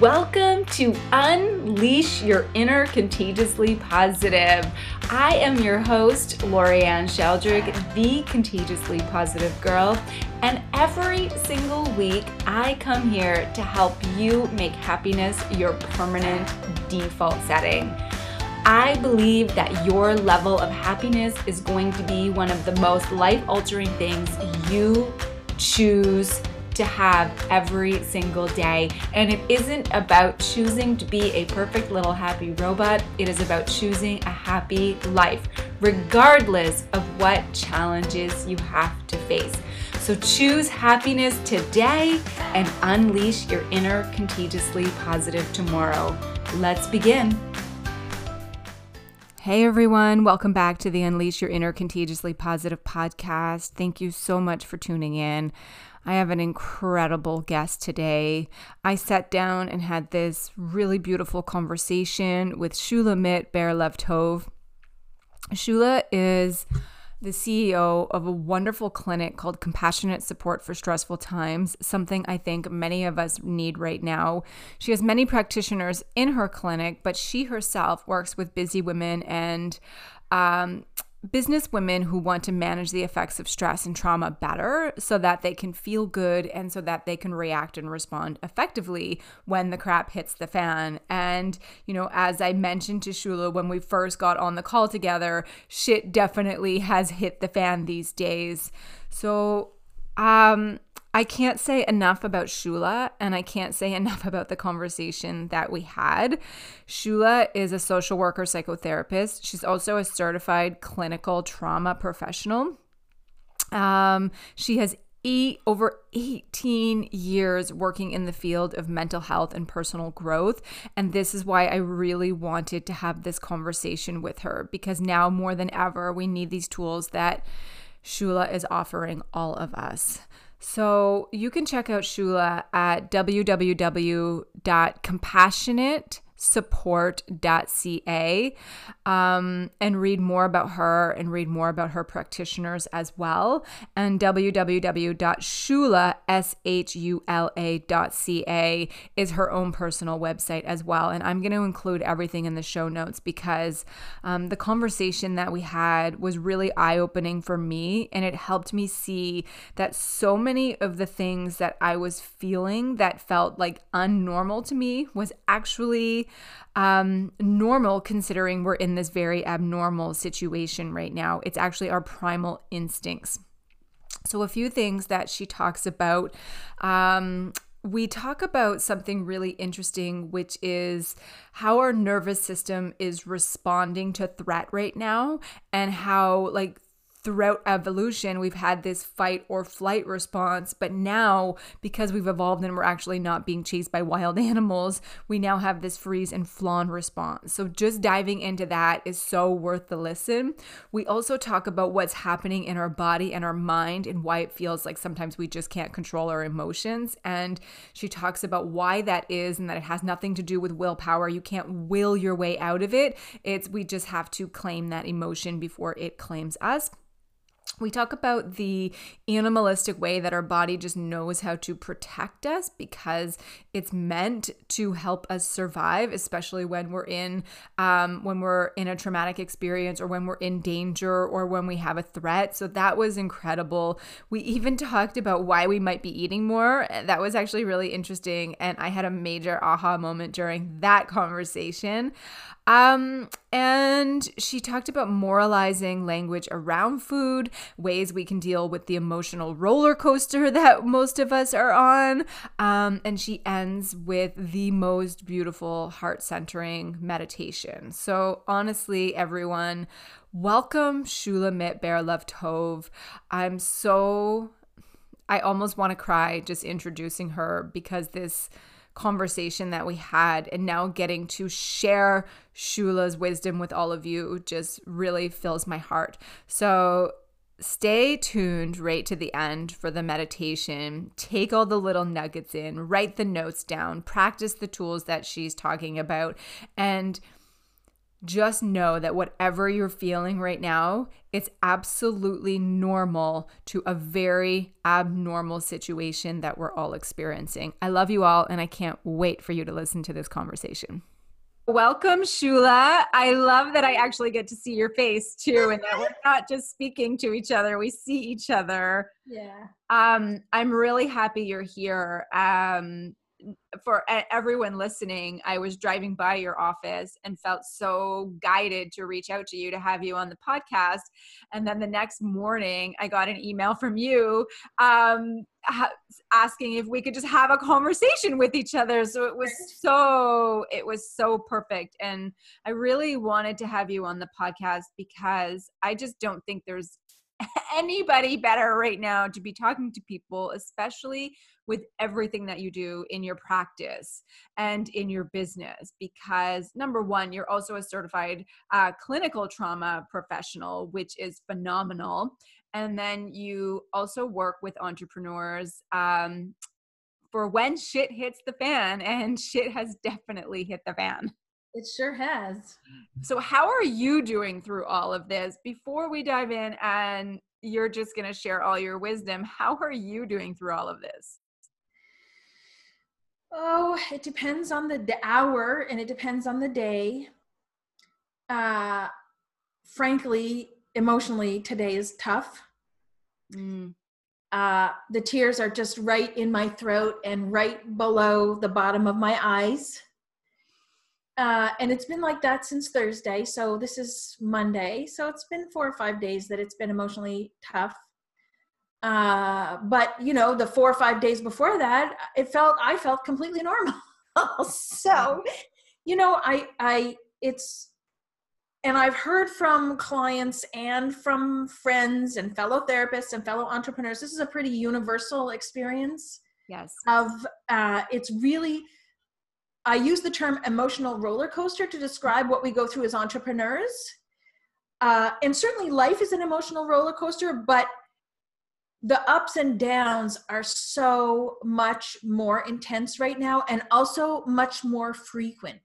Welcome to Unleash Your Inner Contagiously Positive. I am your host, Lorianne Sheldrick, the Contagiously Positive Girl, and every single week I come here to help you make happiness your permanent default setting. I believe that your level of happiness is going to be one of the most life altering things you choose to have every single day. And it isn't about choosing to be a perfect little happy robot, it is about choosing a happy life, regardless of what challenges you have to face. So choose happiness today and unleash your inner contagiously positive tomorrow. Let's begin. Hey everyone, welcome back to the Unleash Your Inner Contagiously Positive podcast. Thank you so much for tuning in. I have an incredible guest today. I sat down and had this really beautiful conversation with Shulamit Ber-Lev Tov. Shula is the CEO of a wonderful clinic called Compassionate Support for Stressful Times, something I think many of us need right now. She has many practitioners in her clinic, but she herself works with busy women and um, business women who want to manage the effects of stress and trauma better so that they can feel good and so that they can react and respond effectively when the crap hits the fan. And, you know, as I mentioned to Shula when we first got on the call together, shit definitely has hit the fan these days. So, um, I can't say enough about Shula and I can't say enough about the conversation that we had. Shula is a social worker psychotherapist. She's also a certified clinical trauma professional. Um, she has eight, over 18 years working in the field of mental health and personal growth. And this is why I really wanted to have this conversation with her because now more than ever, we need these tools that Shula is offering all of us. So you can check out Shula at www.compassionate support.ca um, and read more about her and read more about her practitioners as well. And www.shula.ca is her own personal website as well. And I'm going to include everything in the show notes because um, the conversation that we had was really eye opening for me. And it helped me see that so many of the things that I was feeling that felt like unnormal to me was actually um, normal considering we're in this very abnormal situation right now. It's actually our primal instincts. So, a few things that she talks about. Um, we talk about something really interesting, which is how our nervous system is responding to threat right now, and how, like, throughout evolution, we've had this fight or flight response. But now, because we've evolved and we're actually not being chased by wild animals, we now have this freeze and fawn response. So, just diving into that is so worth the listen. We also talk about what's happening in our body and our mind and why it feels like sometimes we just can't control our emotions. And she talks about why that is and that it has nothing to do with willpower. You can't will your way out of it. It's we just have to claim that emotion before it claims us we talk about the animalistic way that our body just knows how to protect us because it's meant to help us survive especially when we're in um, when we're in a traumatic experience or when we're in danger or when we have a threat. So that was incredible. We even talked about why we might be eating more. That was actually really interesting and i had a major aha moment during that conversation um, and she talked about moralizing language around food, ways we can deal with the emotional roller coaster that most of us are on. Um, and she ends with the most beautiful, heart centering meditation. So, honestly, everyone, welcome Shulamit Ber-Lev Tov. I'm so, I almost want to cry just introducing her because this conversation that we had and now getting to share Shula's wisdom with all of you just really fills my heart. So stay tuned right to the end for the meditation. Take all the little nuggets in, write the notes down, practice the tools that she's talking about, and just know that whatever you're feeling right now, it's absolutely normal to a very abnormal situation that we're all experiencing. I love you all, and I can't wait for you to listen to this conversation. Welcome, Shula. I love that I actually get to see your face too, and that we're not just speaking to each other, we see each other. Yeah. Um, I'm really happy you're here. Um, for everyone listening, I was driving by your office and felt so guided to reach out to you to have you on the podcast. And then the next morning, I got an email from you um, asking if we could just have a conversation with each other. So it was so it was so perfect, and I really wanted to have you on the podcast because I just don't think there's anybody better right now to be talking to people, especially with everything that you do in your practice and in your business. Because number one, you're also a certified uh, clinical trauma professional, which is phenomenal. And then you also work with entrepreneurs. Um, for when shit hits the fan, and shit has definitely hit the fan. It sure has. So, how are you doing through all of this? Before we dive in and you're just going to share all your wisdom, how are you doing through all of this? Oh, it depends on the hour and it depends on the day. Uh, frankly, emotionally, today is tough. Mm. Uh, the tears are just right in my throat and right below the bottom of my eyes. Uh, and it's been like that since Thursday. So this is Monday. So it's been four or five days that it's been emotionally tough. Uh, but you know, the four or five days before that, it felt I felt completely normal. so, you know, I I it's and I've heard from clients and from friends and fellow therapists and fellow entrepreneurs. This is a pretty universal experience. Yes. Of uh, it's really I use the term emotional roller coaster to describe what we go through as entrepreneurs. Uh, and certainly life is an emotional roller coaster, but the ups and downs are so much more intense right now and also much more frequent.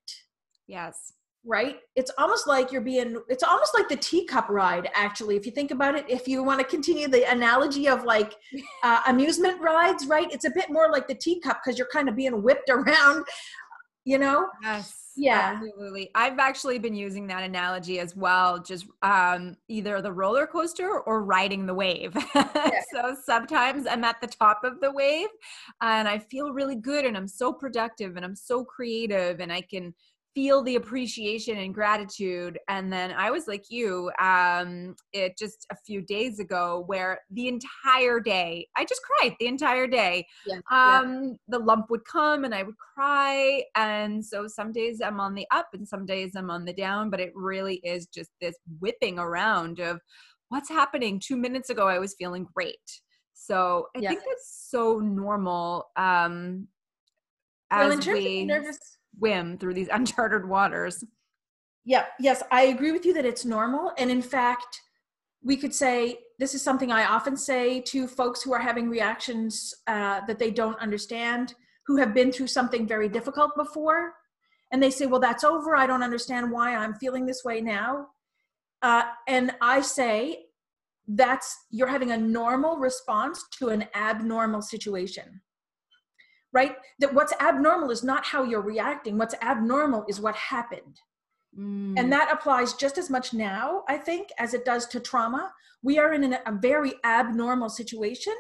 Yes. Right? It's almost like you're being, it's almost like the teacup ride, actually. If you think about it, if you want to continue the analogy of like uh, amusement rides, right? It's a bit more like the teacup because you're kind of being whipped around you know? Yes. Yeah. Absolutely. I've actually been using that analogy as well, just um, either the roller coaster or riding the wave. So sometimes I'm at the top of the wave and I feel really good and I'm so productive and I'm so creative and I can feel the appreciation and gratitude. And then i was like you um it just a few days ago where the entire day i just cried the entire day. Yeah, um yeah. the lump would come and i would cry. And so some days i'm on the up and some days i'm on the down but it really is just this whipping around of what's happening. 2 minutes ago i was feeling great. So i yeah. think that's so normal um as well, in terms we, of nervous swim through these uncharted waters. Yeah, yes, I agree with you that it's normal. And in fact, we could say this is something I often say to folks who are having reactions uh, that they don't understand, who have been through something very difficult before. And they say, Well, that's over. I don't understand why I'm feeling this way now. Uh, and I say, that's you're having a normal response to an abnormal situation right? That what's abnormal is not how you're reacting. What's abnormal is what happened. Mm. And that applies just as much now, I think, as it does to trauma. We are in an, a very abnormal situation.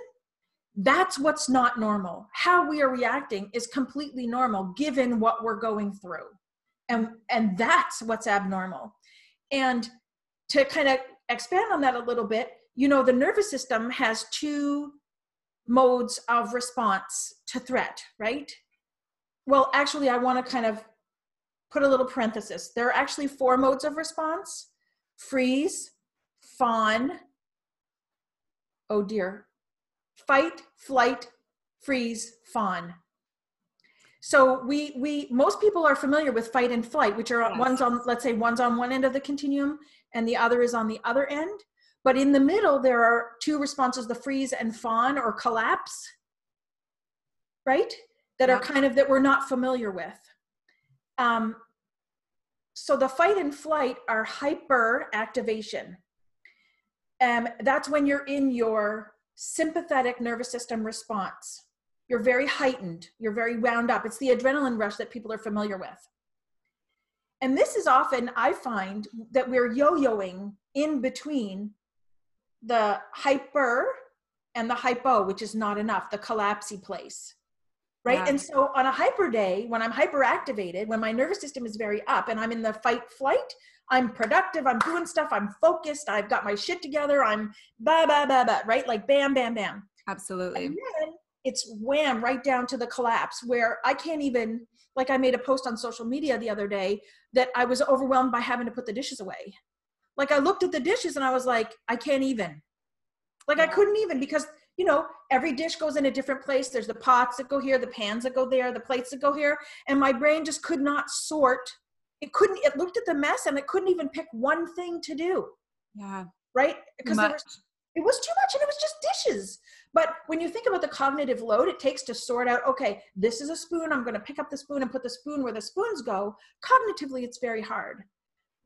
That's what's not normal. How we are reacting is completely normal given what we're going through. And, and that's what's abnormal. And to kind of expand on that a little bit, you know, the nervous system has two modes of response to threat, right? Well, actually, I want to kind of put a little parenthesis. There are actually four modes of response freeze, fawn, oh dear, fight, flight, freeze, fawn. So we we most people are familiar with fight and flight, which are yes. one's on let's say one's on one end of the continuum and the other is on the other end. But in the middle, there are two responses the freeze and fawn or collapse, right? That are kind of that we're not familiar with. Um, so the fight and flight are hyper activation. Um, that's when you're in your sympathetic nervous system response. You're very heightened, you're very wound up. It's the adrenaline rush that people are familiar with. And this is often, I find, that we're yo yoing in between the hyper and the hypo, which is not enough, the collapsy place. Right. Yeah. And so on a hyper day, when I'm hyper activated, when my nervous system is very up and I'm in the fight flight, I'm productive, I'm doing stuff, I'm focused, I've got my shit together, I'm ba ba ba ba, right? Like bam, bam, bam. Absolutely. And then it's wham right down to the collapse where I can't even like I made a post on social media the other day that I was overwhelmed by having to put the dishes away. Like I looked at the dishes and I was like, I can't even. Like I couldn't even because you know every dish goes in a different place. There's the pots that go here, the pans that go there, the plates that go here, and my brain just could not sort. It couldn't. It looked at the mess and it couldn't even pick one thing to do. Yeah. Right. Because it was too much and it was just dishes but when you think about the cognitive load it takes to sort out okay this is a spoon i'm going to pick up the spoon and put the spoon where the spoons go cognitively it's very hard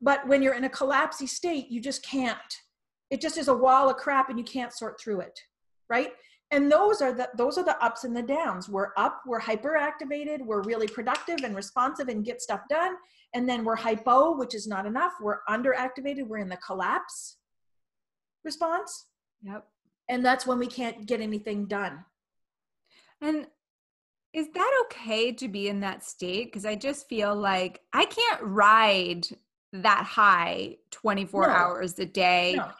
but when you're in a collapsy state you just can't it just is a wall of crap and you can't sort through it right? And those are the those are the ups and the downs. We're up we're hyper activated we're really productive and responsive and get stuff done. And then we're hypo which is not enough. We're under activated we're in the collapse response. Yep. And that's when we can't get anything done. And is that okay to be in that state? Because i just feel like i can't ride that high 24 no. hours a day no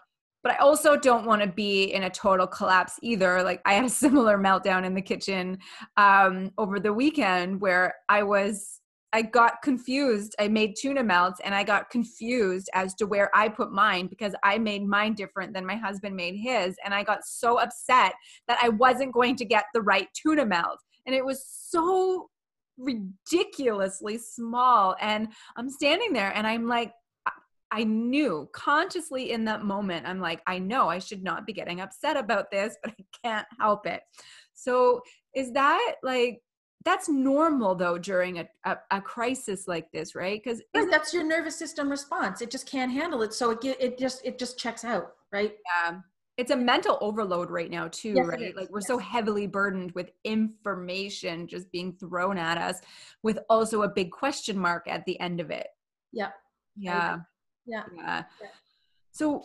but I also don't want to be in a total collapse either. Like I had a similar meltdown in the kitchen um, over the weekend where I was, I got confused. I made tuna melts and I got confused as to where I put mine because I made mine different than my husband made his. And I got so upset that I wasn't going to get the right tuna melt. And it was so ridiculously small. And I'm standing there and I'm like, I knew consciously in that moment, I'm like, I know I should not be getting upset about this, but I can't help it. So, is that like, that's normal though during a, a, a crisis like this, right? Because right, that's your nervous system response. It just can't handle it. So it, it just, it just checks out, right? Yeah it's a mental overload right now too yes, right? like we're yes. so heavily burdened with information just being thrown at us with also a big question mark at the end of it. Yeah. yeah. Yeah. yeah. So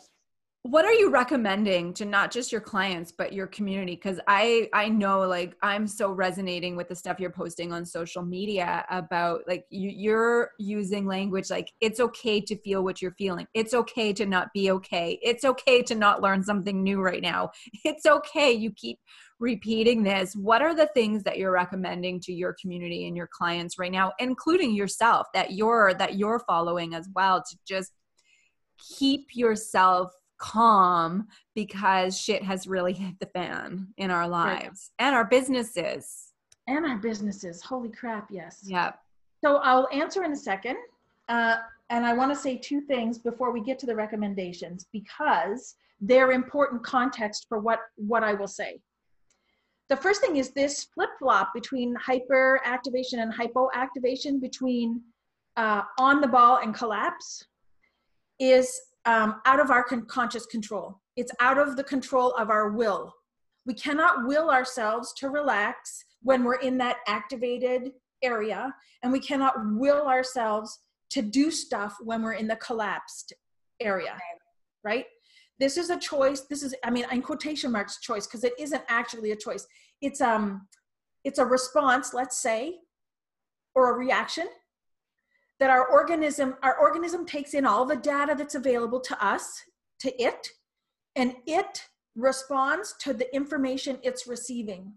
what are you recommending to not just your clients but your community? Because i i know like i'm so resonating with the stuff you're posting on social media about like you, you're using language like it's okay to feel what you're feeling. It's okay to not be okay. It's okay to not learn something new right now. It's okay. You keep repeating this. What are the things that you're recommending to your community and your clients right now including yourself that you're that you're following as well to just keep yourself calm because shit has really hit the fan in our lives and our businesses. And our businesses. Holy crap, yes. Yeah. So I'll answer in a second. Uh, and I want to say two things before we get to the recommendations because they're important context for what, what I will say. The first thing is this flip flop between hyperactivation and hypoactivation, between uh, on the ball and collapse is um, out of our con- conscious control. It's out of the control of our will. We cannot will ourselves to relax when we're in that activated area, and we cannot will ourselves to do stuff when we're in the collapsed area, right? This is a choice. This is, I mean, in quotation marks, choice because it isn't actually a choice. It's um, it's a response, let's say, or a reaction that our organism our organism takes in all the data that's available to us to it and it responds to the information it's receiving.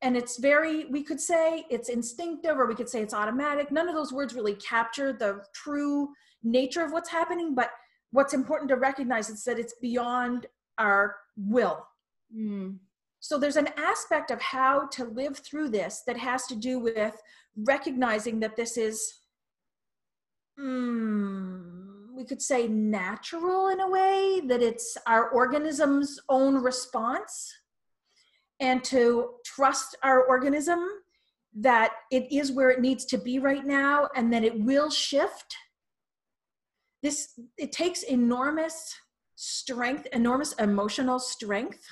And it's very we could say it's instinctive or we could say it's automatic. None of those words really capture the true nature of what's happening but what's important to recognize is that it's beyond our will. Mm. so there's an aspect of how to live through this that has to do with recognizing that this is mm, we could say natural in a way that it's our organism's own response. And to trust our organism that it is where it needs to be right now and that it will shift. This it takes enormous strength enormous emotional strength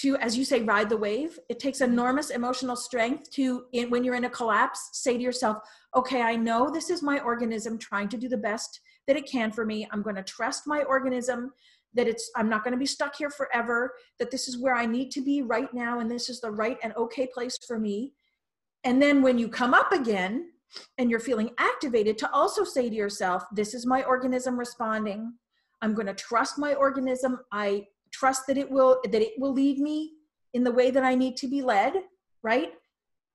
to as you say ride the wave. It takes enormous emotional strength to in, when you're in a collapse say to yourself okay i know this is my organism trying to do the best that it can for me. I'm going to trust my organism that it's i'm not going to be stuck here forever that this is where i need to be right now and this is the right and okay place for me. And then when you come up again and you're feeling activated to also say to yourself this is my organism responding. I'm going to trust my organism. I trust that it will that it will lead me in the way that i need to be led right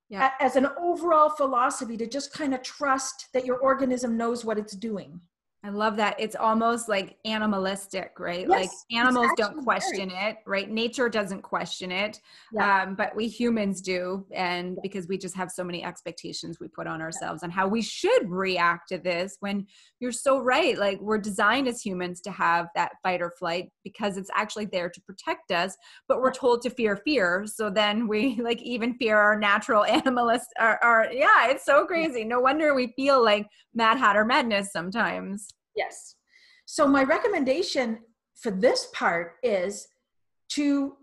yeah. as an overall philosophy to just kind of trust that your organism knows what it's doing I love that. It's almost like animalistic, right? Yes, like animals don't question very. it, right? Nature doesn't question it, yeah. um, but we humans do. And because we just have so many expectations we put on ourselves yeah. and how we should react to this when you're so right. Like we're designed as humans to have that fight or flight because it's actually there to protect us, but we're told to fear fear. So then we like even fear our natural animalist, our, our yeah, it's so crazy. No wonder we feel like Mad Hatter madness sometimes. Yes. So my recommendation for this part is to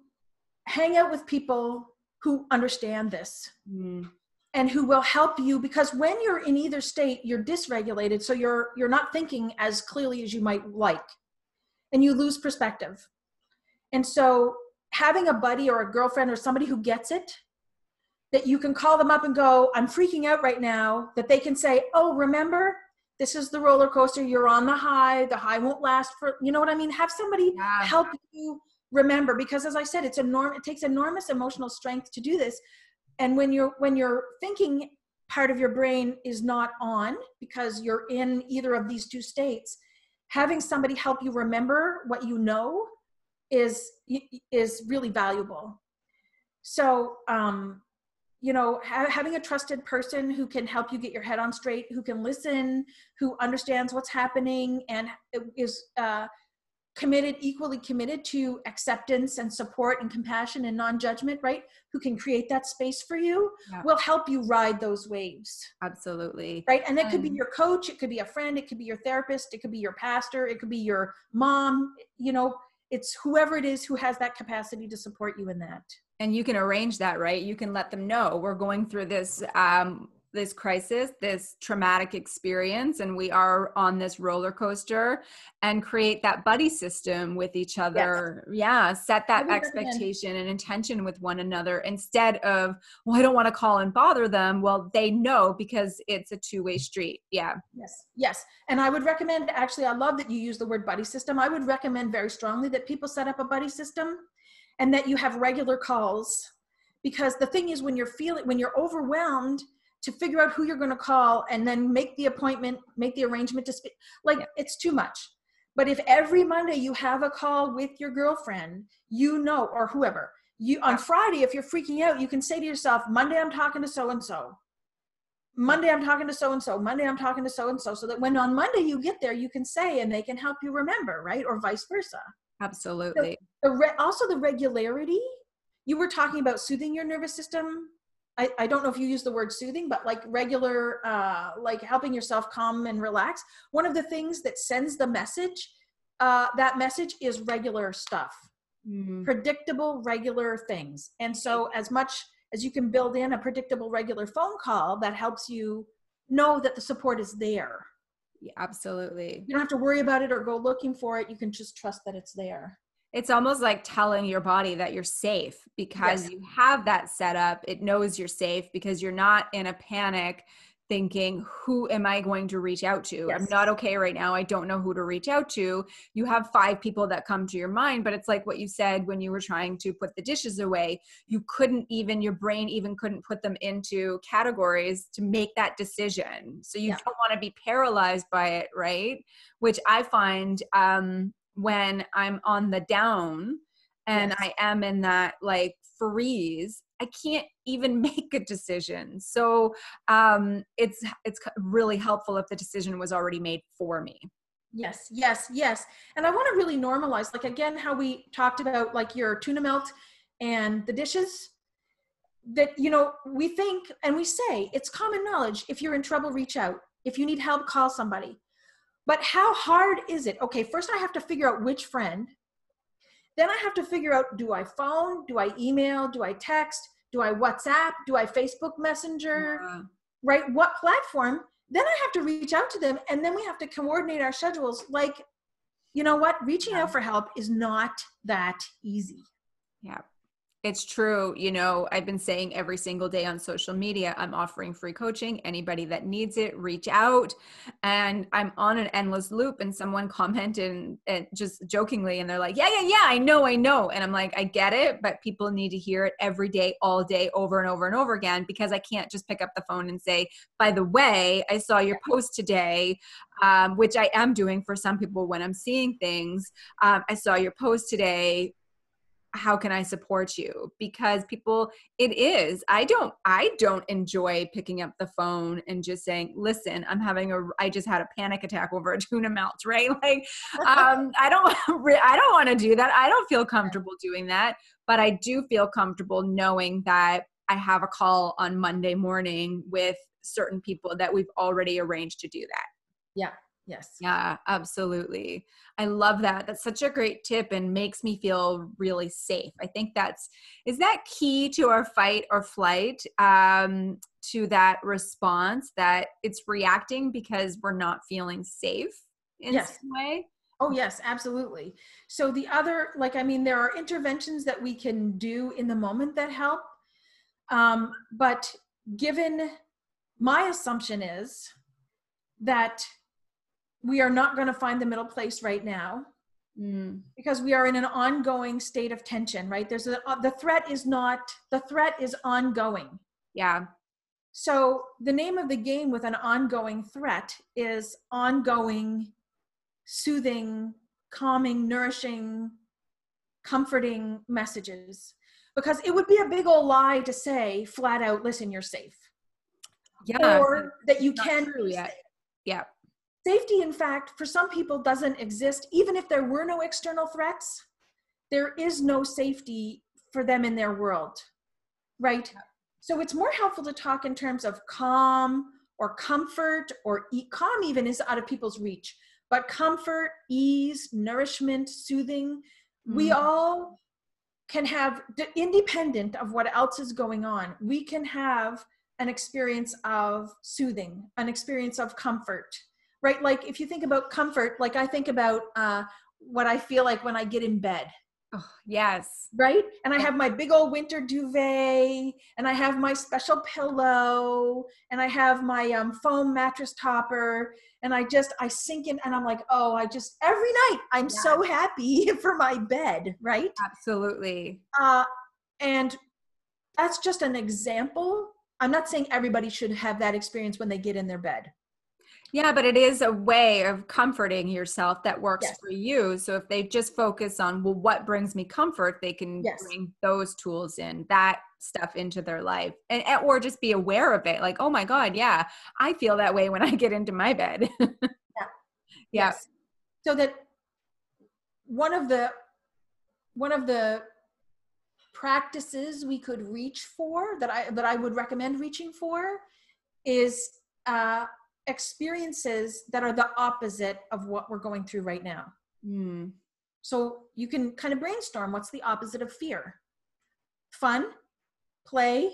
hang out with people who understand this mm. and who will help you because when you're in either state you're dysregulated so you're you're not thinking as clearly as you might like and you lose perspective and so having a buddy or a girlfriend or somebody who gets it that you can call them up and go i'm freaking out right now that they can say oh remember this is the roller coaster you're on the high the high won't last for you know what i mean? Have somebody yeah. help you remember because as i said it's enormous it takes enormous emotional strength to do this. And when you're when you're thinking part of your brain is not on because you're in either of these two states having somebody help you remember what you know is is really valuable. So um you know ha- having a trusted person who can help you get your head on straight who can listen who understands what's happening and is uh, committed equally committed to acceptance and support and compassion and non-judgment right? Who can create that space for you yeah. will help you ride those waves. Absolutely. Right? And it um, could be your coach it could be a friend it could be your therapist it could be your pastor it could be your mom you know it's whoever it is who has that capacity to support you in that and you can arrange that right? You can let them know we're going through this um, this crisis this traumatic experience and we are on this roller coaster and create that buddy system with each other. Yes. yeah set that expectation and intention with one another instead of well i don't want to call and bother them. Well they know because it's a two-way street. Yeah. Yes. Yes. And i would recommend actually i love that you use the word buddy system. I would recommend very strongly that people set up a buddy system and that you have regular calls. Because the thing is when you're feeling when you're overwhelmed to figure out who you're going to call and then make the appointment make the arrangement to speak like yeah. it's too much. But if every monday you have a call with your girlfriend you know or whoever you on friday if you're freaking out you can say to yourself monday i'm talking to so and so monday i'm talking to so and so monday i'm talking to so and so so that when on monday you get there you can say and they can help you remember right? Or vice versa Absolutely. So the re- also the regularity. You were talking about soothing your nervous system. I, I don't know if you use the word soothing, but like regular, uh, like helping yourself calm and relax. One of the things that sends the message, uh, that message is regular stuff, mm-hmm. predictable, regular things. And so, as much as you can build in a predictable, regular phone call, that helps you know that the support is there. Yeah, absolutely. You don't have to worry about it or go looking for it. You can just trust that it's there. It's almost like telling your body that you're safe because yes. you have that set up. It knows you're safe because you're not in a panic thinking, who am I going to reach out to? Yes. I'm not okay right now. I don't know who to reach out to. You have five people that come to your mind, but it's like what you said when you were trying to put the dishes away. You couldn't even, your brain even couldn't put them into categories to make that decision. So you yeah. don't want to be paralyzed by it, right? Which I find um, when I'm on the down and yes. I am in that like freeze I can't even make a decision. So um, it's it's really helpful if the decision was already made for me. Yes, yes, yes. And I want to really normalize, like again, how we talked about like your tuna melt and the dishes. That you know, we think and we say it's common knowledge. If you're in trouble, reach out. If you need help, call somebody. but how hard is it okay first i have to figure out which friend then i have to figure out do i phone? Do i email? Do i text? Do i whatsapp? Do i facebook messenger? Yeah. right? What platform? Then i have to reach out to them and then we have to coordinate our schedules. Like you know what? Reaching yeah. out for help is not that easy. Yeah it's true. You know, I've been saying every single day on social media, I'm offering free coaching. Anybody that needs it, reach out. And I'm on an endless loop. And someone commented and, and, just jokingly, and they're like, Yeah, yeah, yeah, I know, I know. And I'm like, I get it, but people need to hear it every day, all day, over and over and over again, because I can't just pick up the phone and say, By the way, I saw your post today. Um, which I am doing for some people when I'm seeing things. Um, I saw your post today how can i support you? Because people it is i don't i don't enjoy picking up the phone and just saying listen i'm having a i just had a panic attack over a tuna melt right? Like um i don't i don't want to do that. I don't feel comfortable doing that but i do feel comfortable knowing that i have a call on monday morning with certain people that we've already arranged to do that. Yeah Yes. Yeah, absolutely. I love that. That's such a great tip and makes me feel really safe. I think that's is that key to our fight or flight um to that response that it's reacting because we're not feeling safe in yes. some way. Oh yes, absolutely. So the other like I mean there are interventions that we can do in the moment that help. Um but given my assumption is that we are not going to find the middle place right now mm. because we are in an ongoing state of tension right? There's a uh, the threat is not the threat is ongoing. Yeah. So the name of the game with an ongoing threat is ongoing soothing calming nourishing comforting messages. Because it would be a big old lie to say flat out listen you're safe. Yeah. Or that you can true yet. yeah Safety, in fact, for some people doesn't exist. Even if there were no external threats, there is no safety for them in their world, right? So it's more helpful to talk in terms of calm or comfort or e- calm even is out of people's reach, but comfort, ease, nourishment, soothing, mm-hmm. we all can have independent of what else is going on. We can have an experience of soothing, an experience of comfort, right? Like if you think about comfort, like I think about uh, what I feel like when I get in bed. Oh, yes. Right? And I have my big old winter duvet, and I have my special pillow, and I have my um, foam mattress topper, and I just, I sink in, and I'm like, oh, I just, every night, I'm yes. so happy for my bed, right? Absolutely. Uh, and that's just an example. I'm not saying everybody should have that experience when they get in their bed. Yeah, but it is a way of comforting yourself that works yes. for you. So if they just focus on, well, what brings me comfort, they can yes. bring those tools in, that stuff into their life, and or just be aware of it. Like, oh my God, yeah, I feel that way when I get into my bed. yeah. yeah. Yes. So that one of the one of the practices we could reach for that I that I would recommend reaching for is uh, experiences that are the opposite of what we're going through right now. Mm. So you can kind of brainstorm what's the opposite of fear? Fun, play,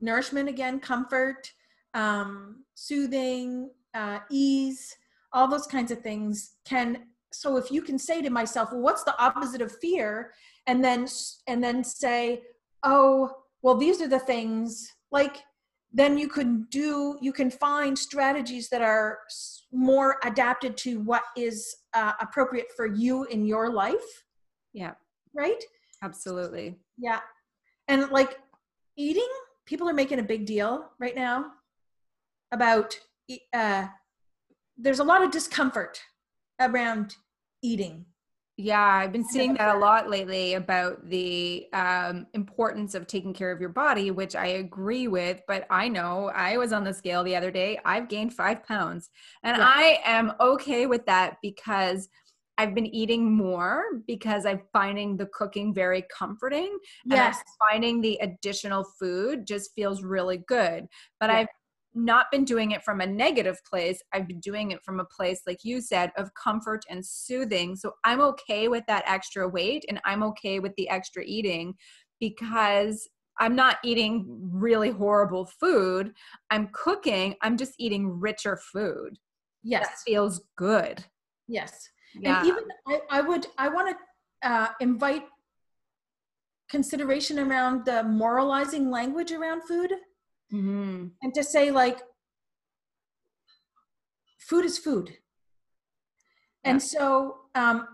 nourishment again, comfort, um, soothing, uh, ease, all those kinds of things can. So if you can say to myself, well, what's the opposite of fear? And then, and then say, oh, well, these are the things like then you can do you can find strategies that are more adapted to what is uh, appropriate for you in your life. Yeah. Right? Absolutely. Yeah. And like eating people are making a big deal right now about uh, there's a lot of discomfort around eating yeah, I've been seeing that a lot lately about the um, importance of taking care of your body, which I agree with. But I know I was on the scale the other day. I've gained five pounds, and yeah. I am okay with that because I've been eating more because I'm finding the cooking very comforting. Yes, finding the additional food just feels really good. But yeah. I've not been doing it from a negative place. I've been doing it from a place, like you said, of comfort and soothing. So I'm okay with that extra weight and I'm okay with the extra eating because I'm not eating really horrible food. I'm cooking, I'm just eating richer food. Yes. That feels good. Yes. Yeah. And even I, I would, I want to uh, invite consideration around the moralizing language around food mm-hmm. and to say like food is food. Yeah. and so um,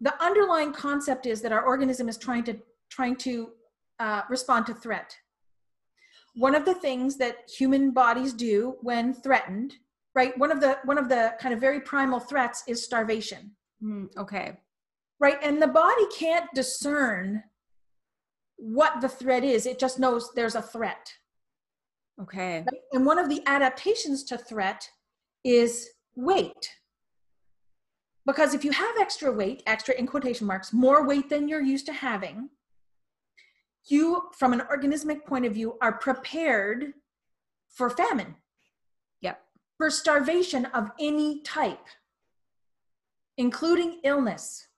the underlying concept is that our organism is trying to trying to uh, respond to threat. One of the things that human bodies do when threatened right one of the one of the kind of very primal threats is starvation. Mm, okay. Right and the body can't discern what the threat is. It just knows there's a threat okay. And one of the adaptations to threat is weight. Because if you have extra weight extra in quotation marks more weight than you're used to having you from an organismic point of view are prepared for famine. Yep. For starvation of any type including illness.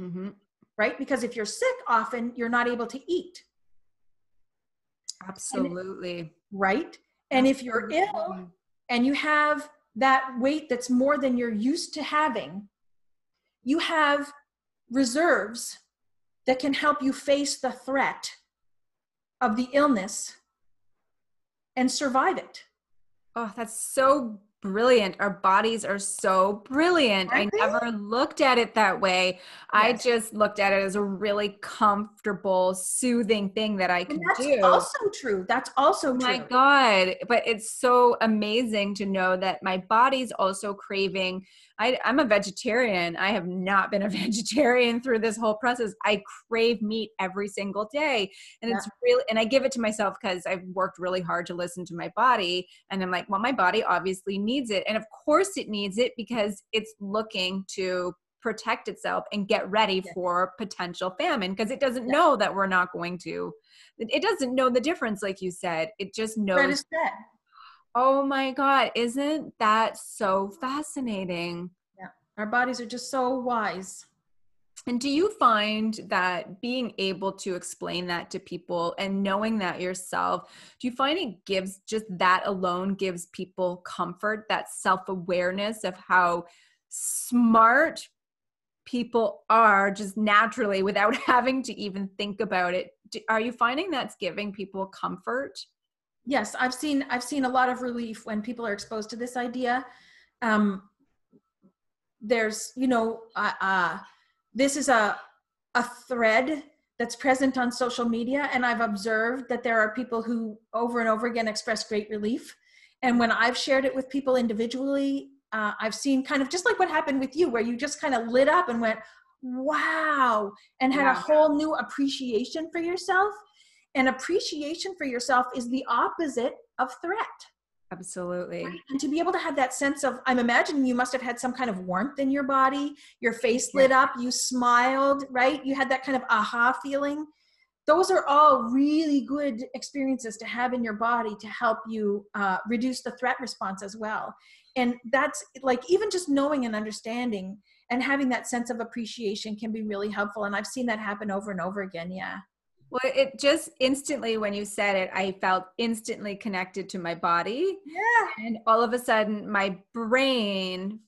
Mm-hmm. Right? Because if you're sick, often you're not able to eat. Absolutely. Right? And if you're ill and you have that weight that's more than you're used to having, you have reserves that can help you face the threat of the illness and survive it. Oh, that's so brilliant. Our bodies are so brilliant. I never looked at it that way. Yes. I just looked at it as a really comfortable, soothing thing that I can that's do. That's also true. That's also true. My God. But it's so amazing to know that my body's also craving I, am a vegetarian. I have not been a vegetarian through this whole process. I crave meat every single day. And yeah. it's really, and I give it to myself because I've worked really hard to listen to my body. And I'm like, well, my body obviously needs it. And of course it needs it because it's looking to protect itself and get ready yeah. for potential famine because it doesn't yeah. know that we're not going to. It doesn't know the difference, like you said. It just knows. Oh my God, isn't that so fascinating? Yeah, our bodies are just so wise. And do you find that being able to explain that to people and knowing that yourself, do you find it gives just that alone gives people comfort, that self awareness of how smart people are just naturally without having to even think about it? Are you finding that's giving people comfort? Yes i've seen i've seen a lot of relief when people are exposed to this idea. Um, there's you know uh, uh, this is a a thread that's present on social media and i've observed that there are people who over and over again express great relief. And when i've shared it with people individually uh, i've seen kind of just like what happened with you where you just kind of lit up and went wow and had yeah. a whole new appreciation for yourself and appreciation for yourself is the opposite of threat. Absolutely. Right? And to be able to have that sense of, I'm imagining you must have had some kind of warmth in your body, your face lit up, you smiled, right? You had that kind of aha feeling. Those are all really good experiences to have in your body to help you uh, reduce the threat response as well. And that's like even just knowing and understanding and having that sense of appreciation can be really helpful. And I've seen that happen over and over again. Yeah. Well, it just instantly, when you said it, I felt instantly connected to my body. Yeah. And all of a sudden, my brain,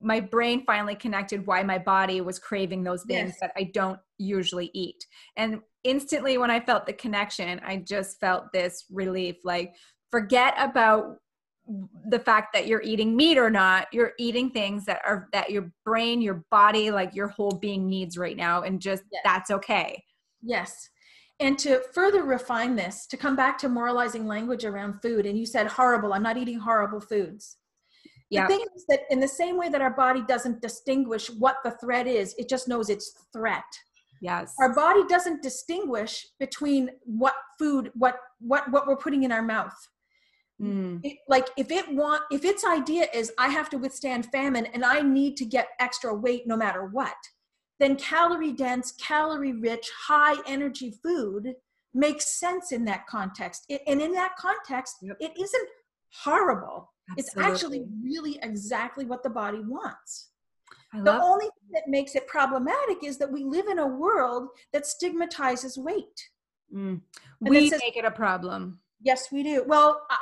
my brain finally connected why my body was craving those things yes. that I don't usually eat. And instantly, when I felt the connection, I just felt this relief like, forget about the fact that you're eating meat or not you're eating things that are that your brain your body like your whole being needs right now and just yes. that's okay Yes. And to further refine this, to come back to moralizing language around food, and you said horrible, I'm not eating horrible foods. Yeah. The thing is that in the same way that our body doesn't distinguish what the threat is, it just knows it's threat. Yes. Our body doesn't distinguish between what food, what what what we're putting in our mouth. Mm. It, like if it want if its idea is I have to withstand famine and I need to get extra weight no matter what, then calorie dense, calorie rich, high energy food makes sense in that context. It, and in that context, Yep. it isn't horrible. It's actually really exactly what the body wants. I The only thing that makes it problematic is that we live in a world that stigmatizes weight. Mm. We says- make it a problem. Yes, we do. Well, uh,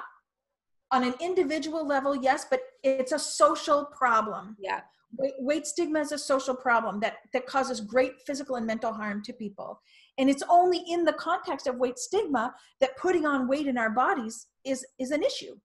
on an individual level, yes, but it's a social problem. Yeah. Weight, weight stigma is a social problem that, that causes great physical and mental harm to people. And it's only in the context of weight stigma that putting on weight in our bodies is, is an issue.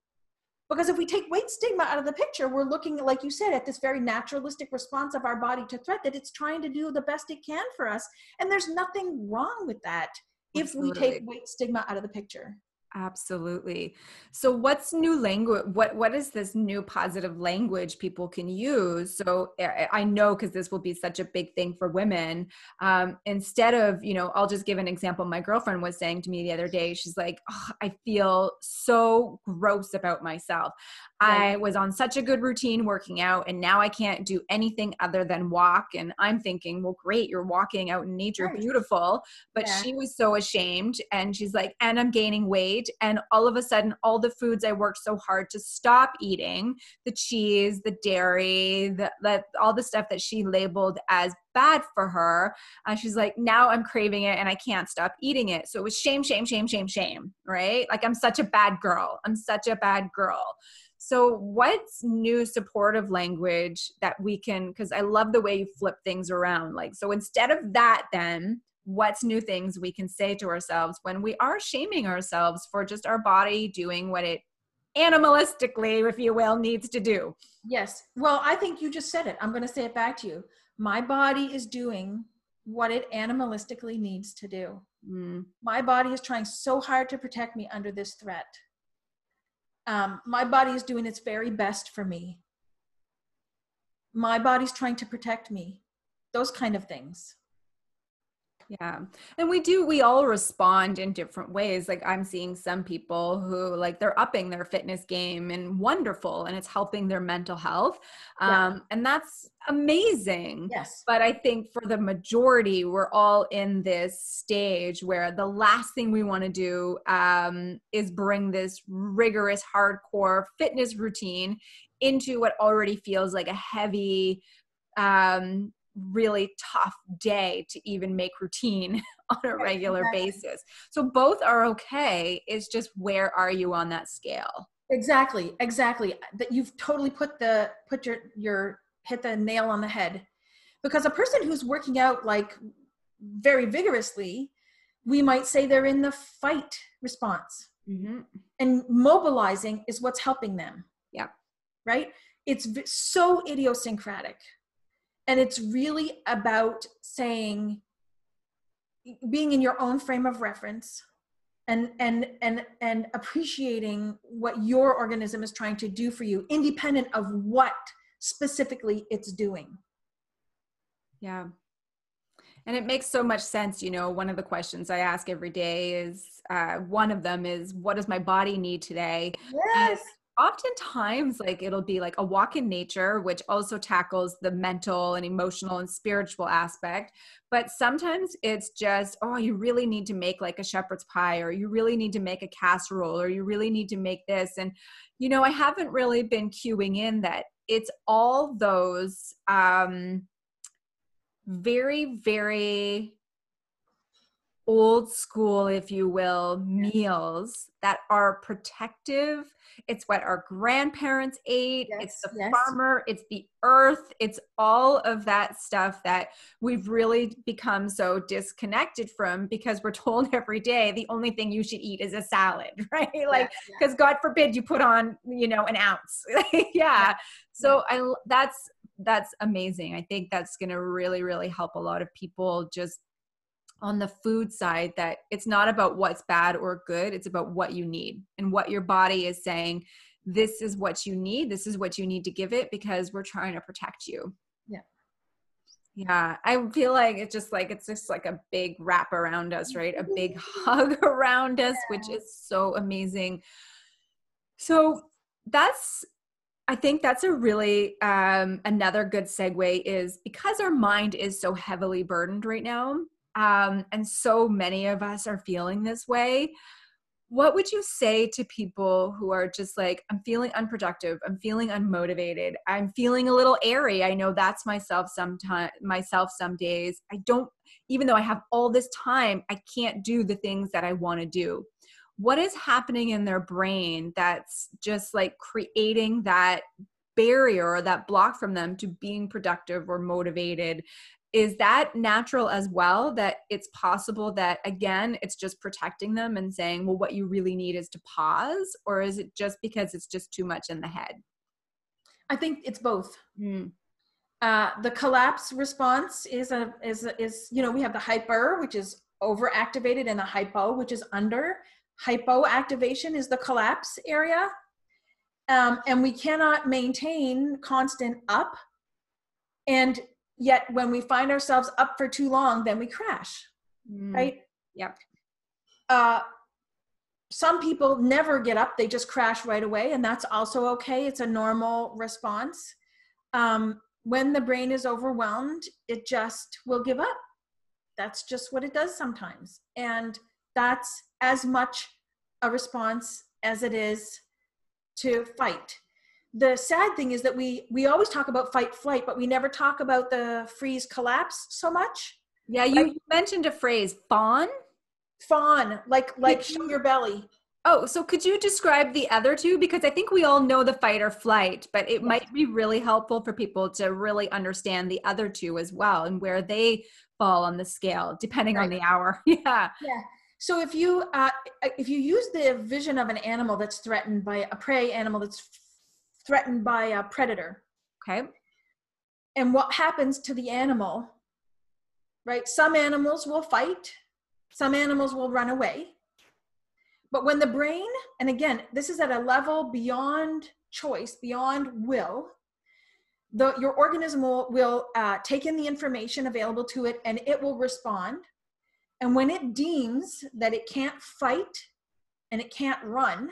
Because if we take weight stigma out of the picture, we're looking, like you said, at this very naturalistic response of our body to threat that it's trying to do the best it can for us. And there's nothing wrong with that if we take weight stigma out of the picture. Absolutely. So what's new language what what is this new positive language people can use? So I know cuz this will be such a big thing for women. Um instead of, you know, I'll just give an example my girlfriend was saying to me the other day. She's like, oh, I feel so gross about myself. Right. I was on such a good routine working out and now I can't do anything other than walk and I'm thinking, well great, you're walking out in nature, Right. beautiful but Yeah. she was so ashamed and she's like and i'm gaining weight and all of a sudden all the foods i worked so hard to stop eating the cheese the dairy the, the all the stuff that she labeled as bad for her uh, she's like now i'm craving it and i can't stop eating it. So it was shame shame shame shame shame right? Like i'm such a bad girl. I'm such a bad girl. So what's new supportive language that we can because i love the way you flip things around like so instead of that then what's new things we can say to ourselves when we are shaming ourselves for just our body doing what it animalistically if you will needs to do Yes. Well, I think you just said it. I'm going to say it back to you. My body is doing what it animalistically needs to do. Mm, My body is trying so hard to protect me under this threat. Um, my body is doing its very best for me. My body's trying to protect me. Those kind of things. Yeah and we do we all respond in different ways like i'm seeing some people who like they're upping their fitness game and wonderful and it's helping their mental health Yeah. um and that's amazing Yes. but I think for the majority, we're all in this stage where the last thing we want to do um, is bring this rigorous, hardcore fitness routine into what already feels like a heavy, um, really tough day to even make routine on a regular basis. So both are okay. It's just where are you on that scale? Exactly. Exactly. That you've totally put the put your your hit the nail on the head. Because a person who's working out like very vigorously, we might say they're in the fight response. Mm-hmm. and mobilizing is what's helping them. Yeah. Right? It's so idiosyncratic. And it's really about saying being in your own frame of reference and and and and appreciating what your organism is trying to do for you independent of what specifically it's doing. Yeah. And it makes so much sense. You know, one of the questions I ask every day is uh, one of them is, what does my body need today? Yes. Oftentimes, like it'll be like a walk in nature, which also tackles the mental and emotional and spiritual aspect. But sometimes it's just, oh, you really need to make like a shepherd's pie, or you really need to make a casserole, or you really need to make this. And, you know, I haven't really been cueing in that it's all those um, very, very old school, if you will, meals that are protective. It's what our grandparents ate. it's the yes. farmer, it's the earth, it's all of that stuff that we've really become so disconnected from because we're told every day the only thing you should eat is a salad, right? Like, because God forbid you put on, you know, an ounce. yeah. So I that's that's amazing. I think that's going to really really help a lot of people just on the food side that it's not about what's bad or good, it's about what you need and what your body is saying this is what you need, this is what you need to give it because we're trying to protect you. Yeah. Yeah, I feel like it's just like it's just like a big wrap around us, right? A big hug around us, which is so amazing. So that's I think that's a really um, another good segue is because our mind is so heavily burdened right now. Um, and so many of us are feeling this way what would you say to people who are just like i'm feeling unproductive i'm feeling unmotivated i'm feeling a little airy i know that's myself sometimes myself some days i don't even though i have all this time i can't do the things that i want to do. What is happening in their brain that's just like creating that barrier or that block from them to being productive or motivated is that natural as well that it's possible that again it's just protecting them and saying well what you really need is to pause or is it just because it's just too much in the head? I think it's both. Mm. uh, the collapse response is a is a, is you know we have the hyper which is overactivated and the hypo which is under. Hypoactivation is the collapse area. Um, and we cannot maintain constant up. And yet when we find ourselves up for too long then we crash mm. right? Yep. Uh, some people never get up. They just crash right away and that's also okay. It's a normal response. Um, when the brain is overwhelmed it just will give up. That's just what it does sometimes. And that's as much a response as it is to fight the sad thing is that we we always talk about fight flight but we never talk about the freeze collapse so much. Yeah you mentioned a phrase fawn? Fawn like like show your belly. Oh so could you describe the other two? Because i think we all know the fight or flight but it yes. might be really helpful for people to really understand the other two as well and where they fall on the scale depending right. on the hour. Yeah. Yeah. So if you uh, if you use the vision of an animal that's threatened by a prey animal that's threatened by a predator. Okay. And what happens to the animal, right? Some animals will fight, some animals will run away. But when the brain, and again, this is at a level beyond choice, beyond will, the, your organism will, will uh, take in the information available to it and it will respond. And when it deems that it can't fight and it can't run,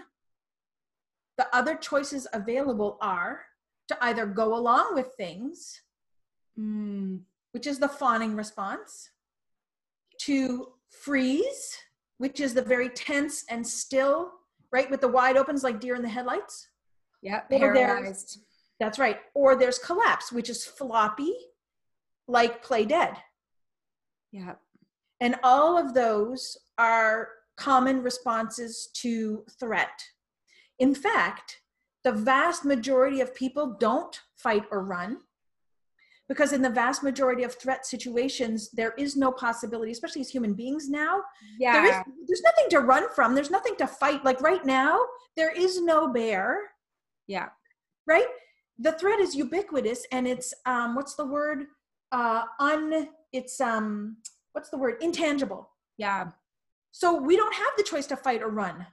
the other choices available are to either go along with things, mm. which is the fawning response, to freeze, which is the very tense and still, right, with the wide opens like deer in the headlights. Yeah, paralyzed. That's right. Or there's collapse, which is floppy, like play dead. Yeah. And all of those are common responses to threat. In fact, the vast majority of people don't fight or run because in the vast majority of threat situations there is no possibility especially as human beings now yeah there is, there's nothing to run from. There's nothing to fight. Like right now there is no bear. Yeah. Right? The threat is ubiquitous and it's um what's the word? Uh un it's um what's the word? Intangible. Yeah. So we don't have the choice to fight or run.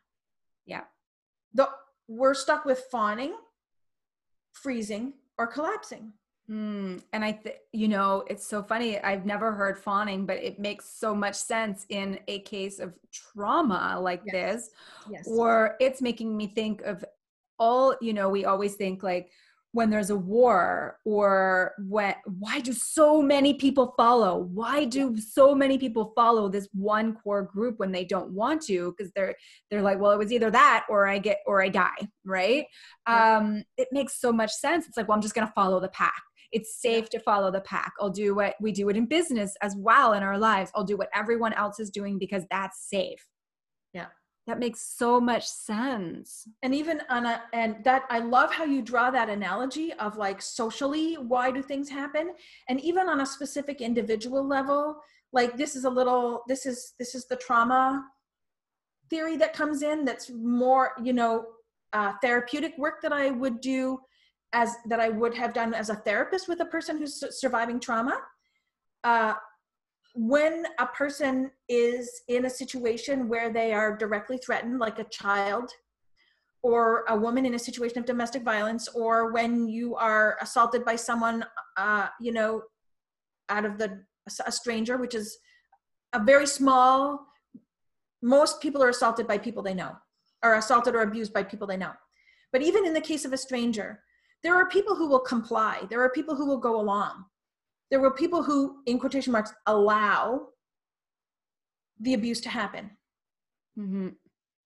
Yeah the we're stuck with fawning, freezing, or collapsing. Mm, and I, th- you know, it's so funny. I've never heard fawning, but it makes so much sense in a case of trauma like yes. this. Yes. Or it's making me think of all, you know, we always think like, when there's a war or when why do so many people follow? Why do so many people follow this one core group when they don't want to? Because they're they're like well it was either that or i get or i die right? Yeah. um it makes so much sense. It's like well i'm just going to follow the pack. It's safe to follow the pack. I'll do what we do it in business as well in our lives. I'll do what everyone else is doing because that's safe that makes so much sense. And even on a, and that, I love how you draw that analogy of like socially, why do things happen? And even on a specific individual level, like this is a little, this is, this is the trauma theory that comes in that's more, you know, uh, therapeutic work that I would do as, that I would have done as a therapist with a person who's surviving trauma. Uh, when a person is in a situation where they are directly threatened, like a child or a woman in a situation of domestic violence, or when you are assaulted by someone, uh, you know, out of the a stranger, which is a very small. Most people are assaulted by people they know, or assaulted or abused by people they know. But even in the case of a stranger, there are people who will comply. There are people who will go along there were people who in quotation marks allow the abuse to happen. Mm-hmm.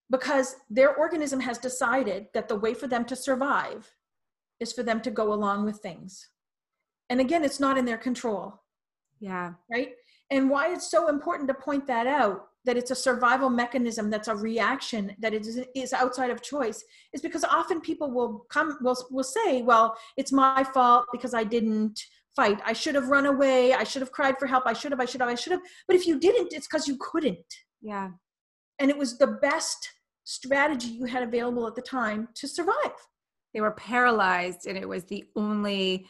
Because their organism has decided that the way for them to survive is for them to go along with things. And again, it's not in their control. Yeah. Right. And why it's so important to point that out that it's a survival mechanism that's a reaction that it is, is outside of choice is because often people will come will, will say well it's my fault because i didn't fight. I should have run away. I should have cried for help. I should have i should have i should have. But if you didn't it's because you couldn't. Yeah. And it was the best strategy you had available at the time to survive. They were paralyzed and it was the only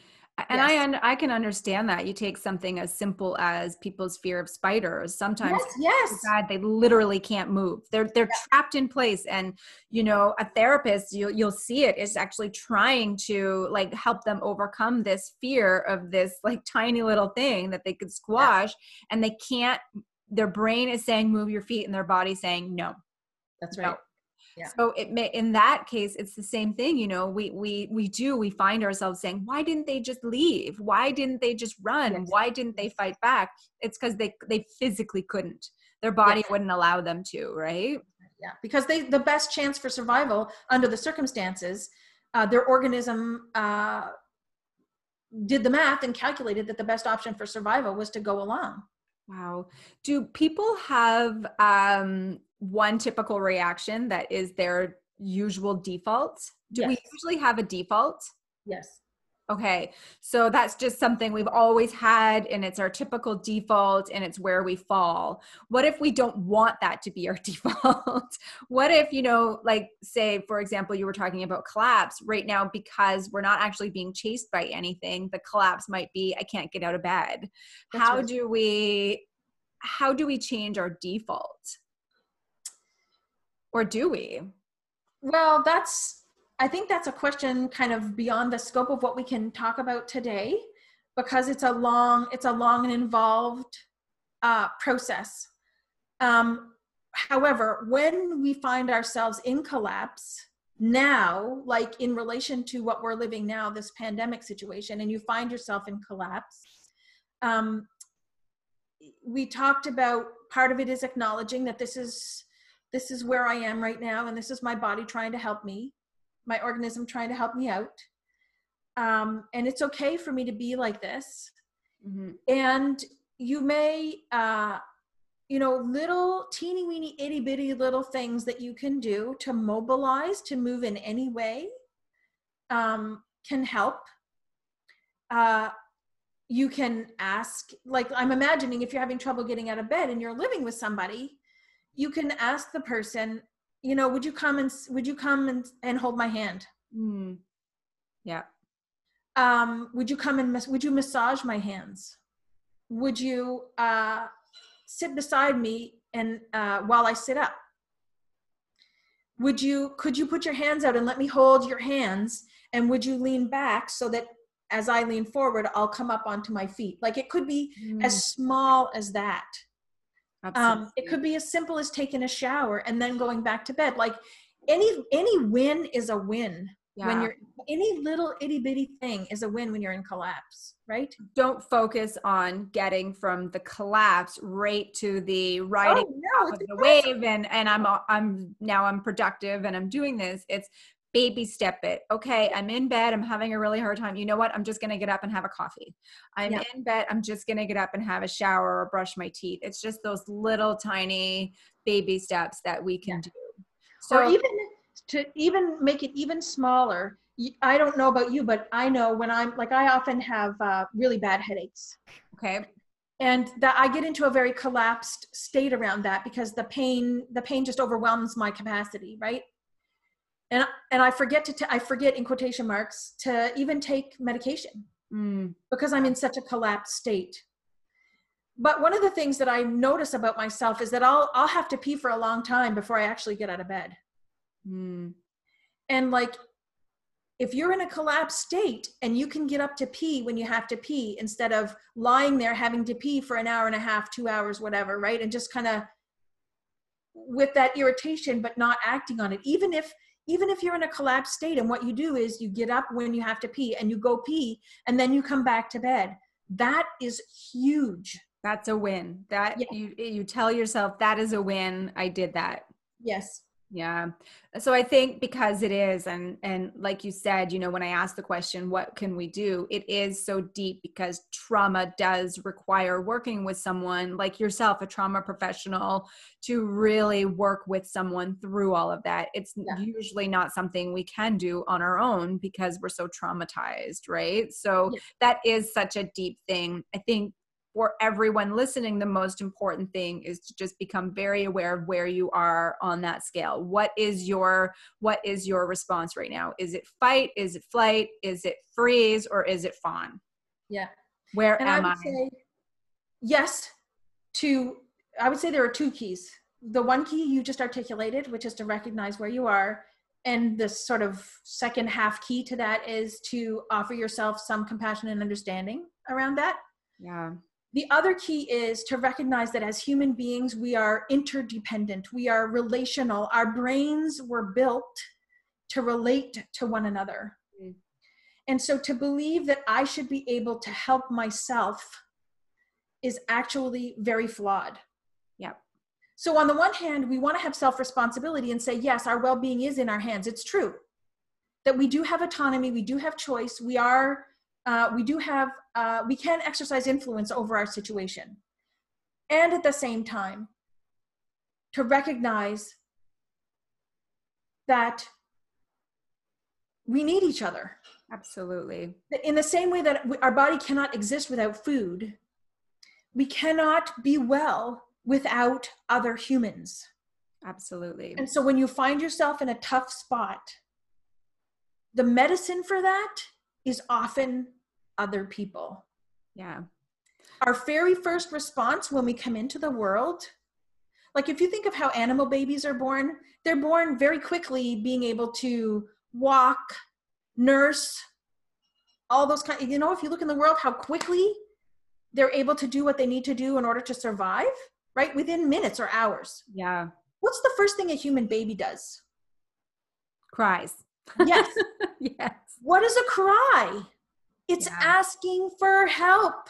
and yes. I un- I can understand that. You take something as simple as people's fear of spiders. Sometimes yes, yes. God, they literally can't move. They're they're yes. trapped in place. And you know, a therapist, you'll you'll see it is actually trying to like help them overcome this fear of this like tiny little thing that they could squash, and they can't. Their brain is saying move your feet, and their body saying no. That's right. No yeah. so it may in that case it's the same thing you know we we we do we find ourselves saying why didn't they just leave? Why didn't they just run? Yes. why didn't they fight back? It's because they they physically couldn't. Their body yes. wouldn't allow them to right? Yeah because they the best chance for survival under the circumstances uh, their organism uh, did the math and calculated that the best option for survival was to go along. Wow. Do people have um one typical reaction that is their usual default? Do yes. we usually have a default? Yes. Okay. So that's just something we've always had and it's our typical default and it's where we fall. What if we don't want that to be our default? what if, you know, like say for example you were talking about collapse right now because we're not actually being chased by anything, the collapse might be I can't get out of bed. That's how right. do we how do we change our default? Or do we? Well that's i think that's a question kind of beyond the scope of what we can talk about today because it's a long it's a long and involved uh, process. Um, however when we find ourselves in collapse now like in relation to what we're living now this pandemic situation and you find yourself in collapse um, we talked about part of it is acknowledging that this is this is where I am right now, and this is my body trying to help me, my organism trying to help me out. Um, and it's okay for me to be like this. Mm-hmm. And you may, uh, you know, little teeny weeny itty bitty little things that you can do to mobilize, to move in any way um, can help. Uh, you can ask, like, I'm imagining if you're having trouble getting out of bed and you're living with somebody, you can ask the person you know would you come and would you come and, and hold my hand? Mm. yeah. Um would you come and would you massage my hands? Would you uh sit beside me and uh while i sit up? Would you could you put your hands out and let me hold your hands? And would you lean back so that as i lean forward i'll come up onto my feet? Like it could be mm. as small as that um, it could be as simple as taking a shower and then going back to bed. Like any any win is a win yeah. when you're any little itty bitty thing is a win when you're in collapse, right? Don't focus on getting from the collapse right to the riding oh, no, of the wave and and I'm I'm now I'm productive and I'm doing this. It's baby step it. Okay, I'm in bed. I'm having a really hard time. You know what? I'm just going to get up and have a coffee. I'm yeah. in bed. I'm just going to get up and have a shower or brush my teeth. It's just those little tiny baby steps that we can yeah. do. So, or even to even make it even smaller. I don't know about you, but I know when I'm like, I often have uh, really bad headaches. Okay. And that I get into a very collapsed state around that because the pain, the pain just overwhelms my capacity, right? And and I forget to t- I forget in quotation marks to even take medication mm. because I'm in such a collapsed state. But one of the things that I notice about myself is that I'll I'll have to pee for a long time before I actually get out of bed. Mm. And like if you're in a collapsed state and you can get up to pee when you have to pee instead of lying there having to pee for an hour and a half, 2 hours whatever, right? And just kind of with that irritation but not acting on it even if even if you're in a collapsed state and what you do is you get up when you have to pee and you go pee and then you come back to bed that is huge That's a win. That yeah. you you tell yourself that is a win. I did that. Yes. Yeah. So I think because it is and and like you said, you know, when I asked the question what can we do? It is so deep because trauma does require working with someone like yourself, a trauma professional to really work with someone through all of that. It's yeah. usually not something we can do on our own because we're so traumatized, right? So yeah. that is such a deep thing. I think for everyone listening, the most important thing is to just become very aware of where you are on that scale. What is your what is your response right now? Is it fight? Is it flight? Is it freeze or is it fawn? Yeah. Where and am I? Say, yes, to I would say there are two keys. The one key you just articulated, which is to recognize where you are, and the sort of second half key to that is to offer yourself some compassion and understanding around that. Yeah the other key is to recognize that as human beings, we are interdependent, we are relational. Our brains were built to relate to one another. Mm. And so to believe that I should be able to help myself is actually very flawed. Yeah. So, on the one hand, we want to have self responsibility and say, yes, our well being is in our hands. It's true that we do have autonomy, we do have choice, we are uh, we do have, uh, we can exercise influence over our situation. And at the same time, to recognize that we need each other. Absolutely. In the same way that our body cannot exist without food, we cannot be well without other humans. Absolutely. And so when you find yourself in a tough spot, the medicine for that is often other people. Yeah. Our very first response when we come into the world, like if you think of how animal babies are born, they're born very quickly being able to walk, nurse, all those kind you know if you look in the world how quickly they're able to do what they need to do in order to survive, right? Within minutes or hours. Yeah. What's the first thing a human baby does? Cries. Yes. yes. What is a cry? It's yeah. asking for help.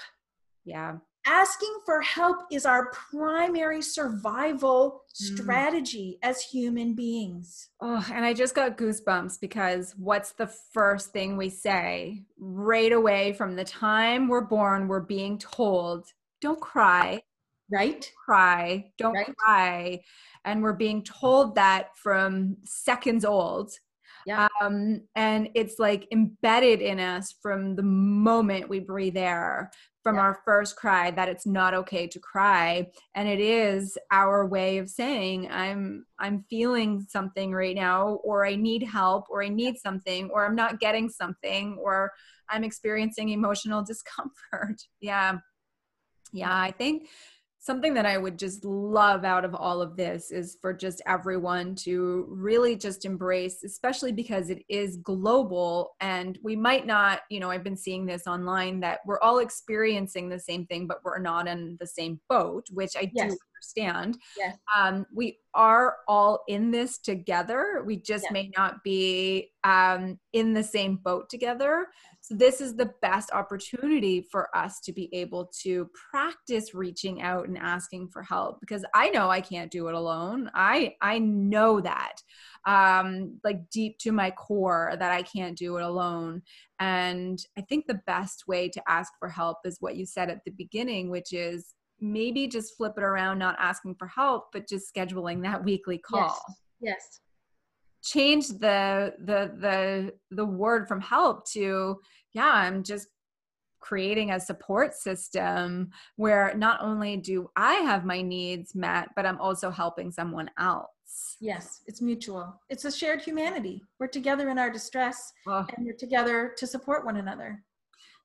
Yeah. Asking for help is our primary survival mm. strategy as human beings. Oh, and I just got goosebumps because what's the first thing we say right away from the time we're born? We're being told, don't cry. Right? Cry. Don't right. cry. And we're being told that from seconds old yeah. Um, and it's like embedded in us from the moment we breathe air, from yeah. our first cry, that it's not okay to cry. And it is our way of saying, I'm I'm feeling something right now, or I need help, or I need something, or I'm not getting something, or I'm experiencing emotional discomfort. yeah. Yeah, I think something that I would just love out of all of this is for just everyone to really just embrace, especially because it is global and we might not, you know, I've been seeing this online that we're all experiencing the same thing, but we're not in the same boat, which I yes. do understand. Yes. Um, we are all in this together. We just yes. may not be um, in the same boat together. So, this is the best opportunity for us to be able to practice reaching out and asking for help because I know I can't do it alone. I I know that um like deep to my core that I can't do it alone. And I think the best way to ask for help is what you said at the beginning, which is maybe just flip it around, not asking for help, but just scheduling that weekly call. Yes. yes change the the the the word from help to yeah i'm just creating a support system where not only do i have my needs met but i'm also helping someone else yes it's mutual it's a shared humanity we're together in our distress oh. and we're together to support one another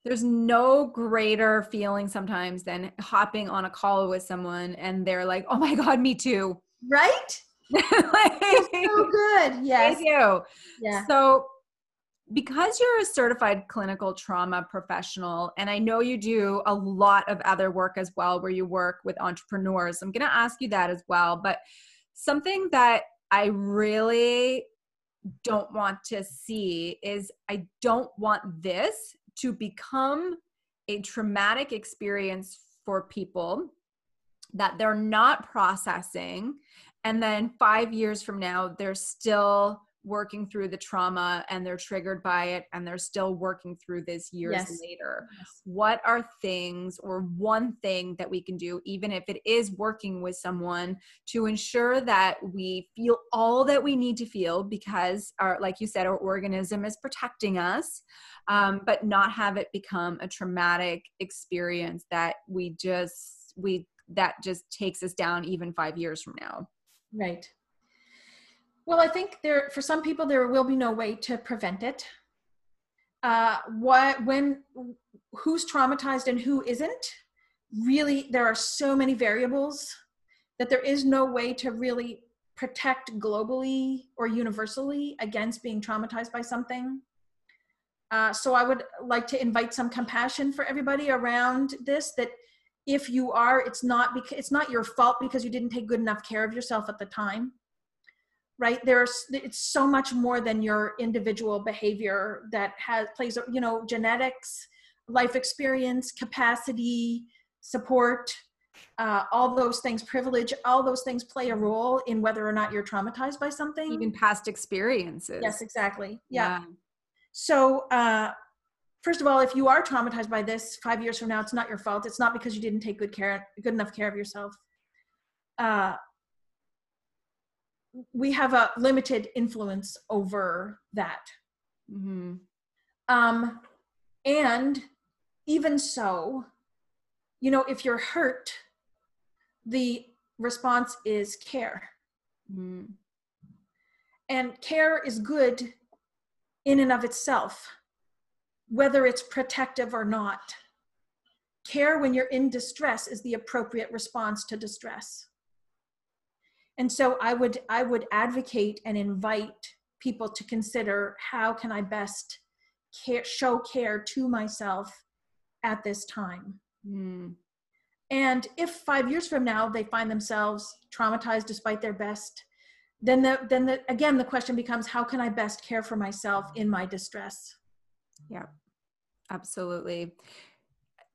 there's no greater feeling sometimes than hopping on a call with someone and they're like oh my god me too right like, so good. Yes. Thank you. Yeah. So because you're a certified clinical trauma professional, and I know you do a lot of other work as well, where you work with entrepreneurs, I'm going to ask you that as well. But something that I really don't want to see is I don't want this to become a traumatic experience for people that they're not processing and then 5 years from now they're still working through the trauma and they're triggered by it and they're still working through this years yes. later. Yes. What are things or one thing that we can do, even if it is working with someone, to ensure that we feel all that we need to feel because, our, like you said, our organism is protecting us, um, but not have it become a traumatic experience that we just, we, that just takes us down even five years from now. Right. Well, I think there for some people there will be no way to prevent it. Uh, what when who's traumatized and who isn't? Really, there are so many variables that there is no way to really protect globally or universally against being traumatized by something. Uh, so I would like to invite some compassion for everybody around this. That if you are, it's not because it's not your fault because you didn't take good enough care of yourself at the time right? There's it's so much more than your individual behavior that has plays you know genetics life experience capacity support uh, all those things privilege all those things play a role in whether or not you're traumatized by something. Even past experiences. Yes exactly. Yeah, yeah. so uh, first of all if you are traumatized by this five years from now it's not your fault. It's not because you didn't take good care good enough care of yourself. Uh, we have a limited influence over that. Mm-hmm. Um, and even so, you know, if you're hurt, the response is care. Mm-hmm. And care is good in and of itself, whether it's protective or not. Care when you're in distress is the appropriate response to distress and so i would i would advocate and invite people to consider how can i best care, show care to myself at this time. Mm. and if five years from now they find themselves traumatized despite their best then the then the again the question becomes how can i best care for myself in my distress? Yeah absolutely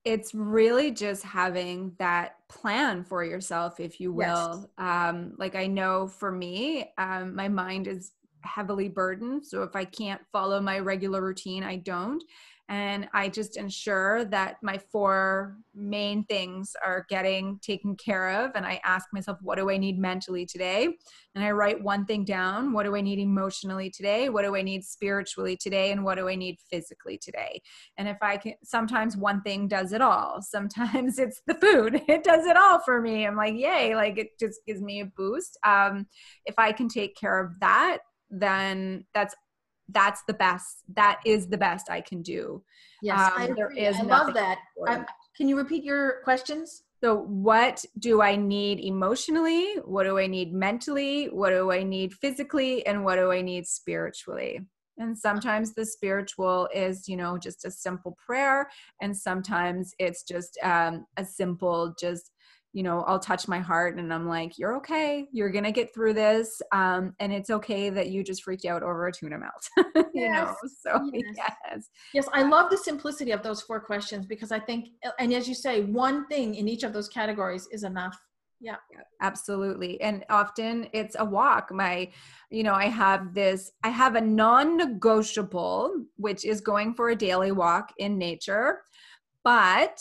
it's really just having that plan for yourself if you will yes. um like i know for me um my mind is heavily burdened so if i can't follow my regular routine i don't and I just ensure that my four main things are getting taken care of. And I ask myself, what do I need mentally today? And I write one thing down. What do I need emotionally today? What do I need spiritually today? And what do I need physically today? And if I can, sometimes one thing does it all. Sometimes it's the food, it does it all for me. I'm like, yay, like it just gives me a boost. Um, if I can take care of that, then that's that's the best that is the best i can do. Yes um, I, there is I love that. can you repeat your questions? So what do i need emotionally? What do i need mentally? What do i need physically? And what do i need spiritually? And sometimes the spiritual is you know just a simple prayer. And sometimes it's just um, a simple just you know i'll touch my heart and i'm like you're okay you're gonna get through this um, and it's okay that you just freaked out over a tuna melt you yes. know so yes. yes yes i love the simplicity of those four questions because i think and as you say one thing in each of those categories is enough yeah. yeah. absolutely and often it's a walk my you know i have this i have a non-negotiable which is going for a daily walk in nature but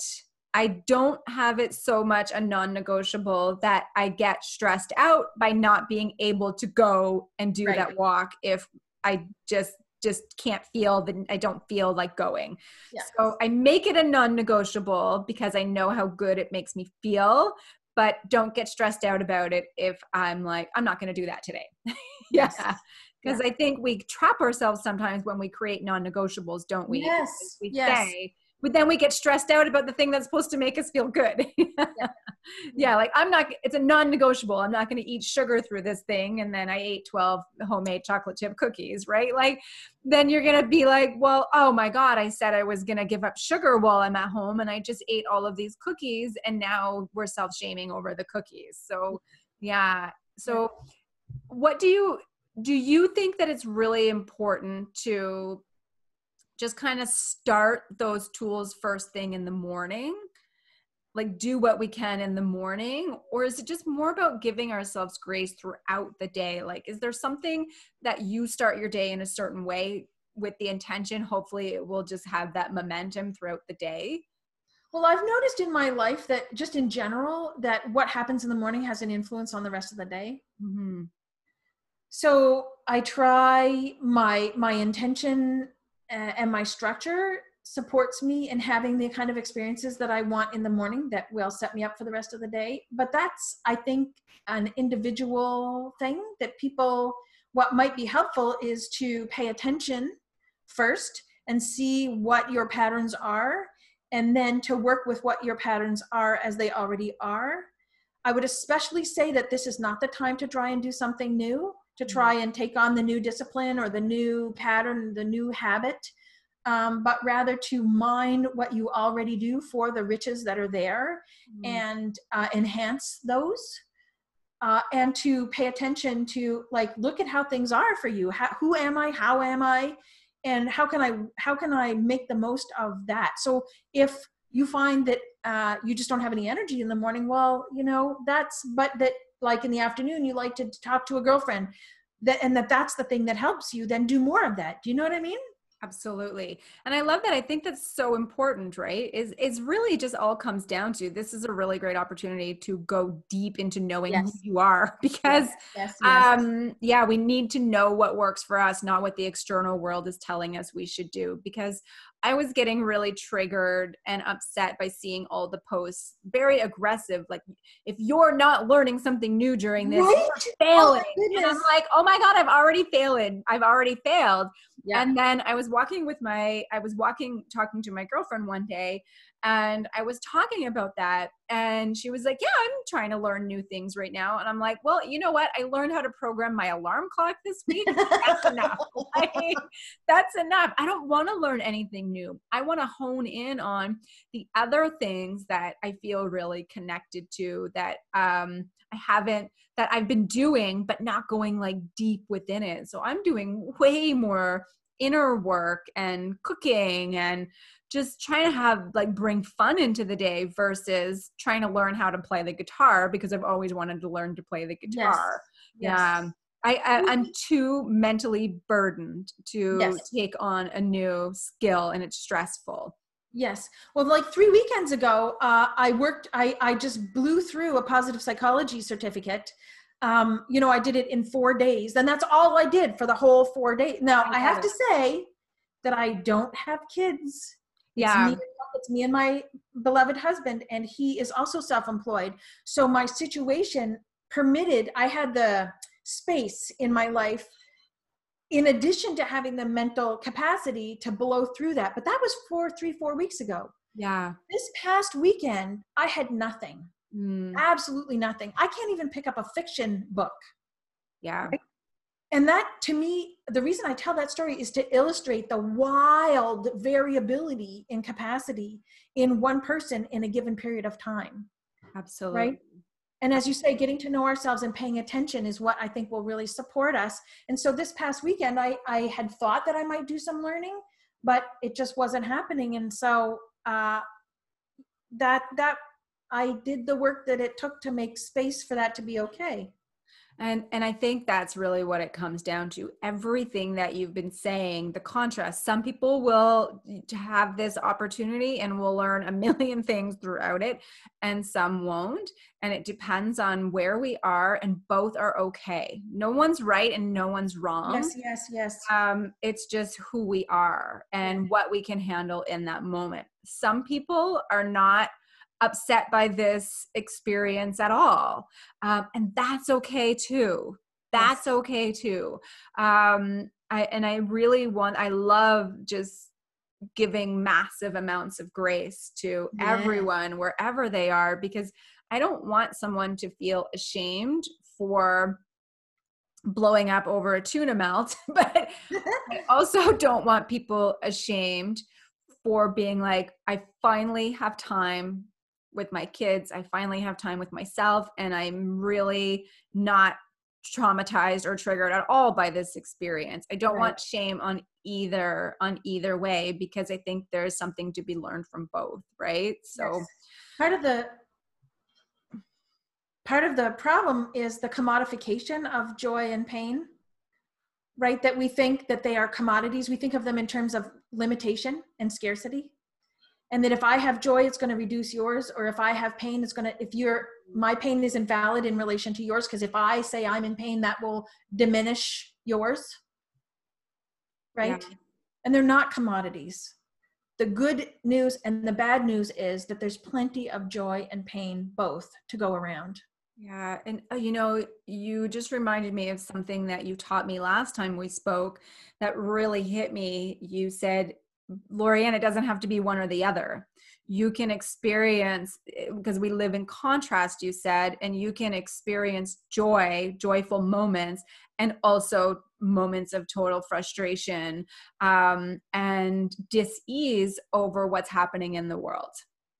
I don't have it so much a non negotiable that I get stressed out by not being able to go and do right. that walk if I just just can't feel that I don't feel like going. Yes. So I make it a non negotiable because I know how good it makes me feel, but don't get stressed out about it if I'm like, I'm not going to do that today. yes. yeah. Because yeah. I think we trap ourselves sometimes when we create non negotiables, don't we? Yes. We yes. say, but then we get stressed out about the thing that's supposed to make us feel good. yeah. yeah, like I'm not, it's a non negotiable. I'm not going to eat sugar through this thing. And then I ate 12 homemade chocolate chip cookies, right? Like, then you're going to be like, well, oh my God, I said I was going to give up sugar while I'm at home and I just ate all of these cookies. And now we're self shaming over the cookies. So, yeah. So, what do you, do you think that it's really important to just kind of start those tools first thing in the morning. Like do what we can in the morning or is it just more about giving ourselves grace throughout the day? Like is there something that you start your day in a certain way with the intention hopefully it will just have that momentum throughout the day? Well i've noticed in my life that just in general that what happens in the morning has an influence on the rest of the day. Mm-hmm. so i try my my intention and my structure supports me in having the kind of experiences that I want in the morning that will set me up for the rest of the day. But that's, I think, an individual thing that people, what might be helpful is to pay attention first and see what your patterns are, and then to work with what your patterns are as they already are. I would especially say that this is not the time to try and do something new, to mm-hmm. try and take on the new discipline or the new pattern, the new habit um, but rather to mine what you already do for the riches that are there mm. and uh, enhance those. Uh, and to pay attention to like look at how things are for you how, who am i how am i and how can i how can i make the most of that so if you find that uh, you just don't have any energy in the morning well you know that's but that like in the afternoon you like to talk to a girlfriend that and that that's the thing that helps you then do more of that do you know what i mean Absolutely. And I love that. I think that's so important, right? Is is really just all comes down to this is a really great opportunity to go deep into knowing yes. who you are because yes. Yes, um yeah, we need to know what works for us, not what the external world is telling us we should do because I was getting really triggered and upset by seeing all the posts, very aggressive. Like, if you're not learning something new during this, right? Oh you're failing. Oh and I'm like, oh my God, I've already failed. I've already failed. Yeah. And then I was walking with my, I was walking, talking to my girlfriend one day, and I was talking about that. And she was like, Yeah, I'm trying to learn new things right now. And I'm like, Well, you know what? I learned how to program my alarm clock this week. That's enough. Like, that's enough. I don't want to learn anything new. I want to hone in on the other things that I feel really connected to that um, I haven't, that I've been doing, but not going like deep within it. So I'm doing way more inner work and cooking and just trying to have like bring fun into the day versus trying to learn how to play the guitar because I've always wanted to learn to play the guitar. Yes. Yeah. Yes. I, I am too mentally burdened to yes. take on a new skill and it's stressful. Yes. Well, like three weekends ago, uh, I worked, I, I just blew through a positive psychology certificate. Um, you know, I did it in four days, and that's all I did for the whole four days. Now, I, I have it. to say that I don't have kids yeah. It's me, it's me and my beloved husband, and he is also self employed. So my situation permitted, I had the space in my life in addition to having the mental capacity to blow through that but that was four three four weeks ago yeah this past weekend i had nothing mm. absolutely nothing i can't even pick up a fiction book yeah right? And that to me the reason i tell that story is to illustrate the wild variability in capacity in one person in a given period of time absolutely. Right and as you say getting to know ourselves and paying attention is what i think will really support us. And so this past weekend i i had thought that i might do some learning but it just wasn't happening. And so uh that that i did the work that it took to make space for that to be okay and and I think that's really what it comes down to. Everything that you've been saying, the contrast. Some people will have this opportunity and will learn a million things throughout it, and some won't. And it depends on where we are, and both are okay. No one's right and no one's wrong. Yes, yes, yes. Um, it's just who we are and what we can handle in that moment. Some people are not upset by this experience at all. Um, and that's okay too. That's okay too. Um, I, and I really want, I love just giving massive amounts of grace to yeah. everyone wherever they are because I don't want someone to feel ashamed for blowing up over a tuna melt, but I also don't want people ashamed for being like, I finally have time with my kids. I finally have time with myself, and I'm really not traumatized or triggered at all by this experience. I don't right. want shame on either on either way because I think there's something to be learned from both, right? So yes. part of the part of the problem is the commodification of joy and pain right that we think that they are commodities we think of them in terms of limitation and scarcity and that if i have joy it's going to reduce yours or if i have pain it's going to if you're my pain is invalid in relation to yours because if i say i'm in pain that will diminish yours right yeah. and they're not commodities the good news and the bad news is that there's plenty of joy and pain both to go around yeah. And, uh, you know, you just reminded me of something that you taught me last time we spoke that really hit me. You said, Lorianne, it doesn't have to be one or the other. You can experience, because eh, we live in contrast, you said, and you can experience joy, joyful moments, and also moments of total frustration um, and dis-ease over what's happening in the world.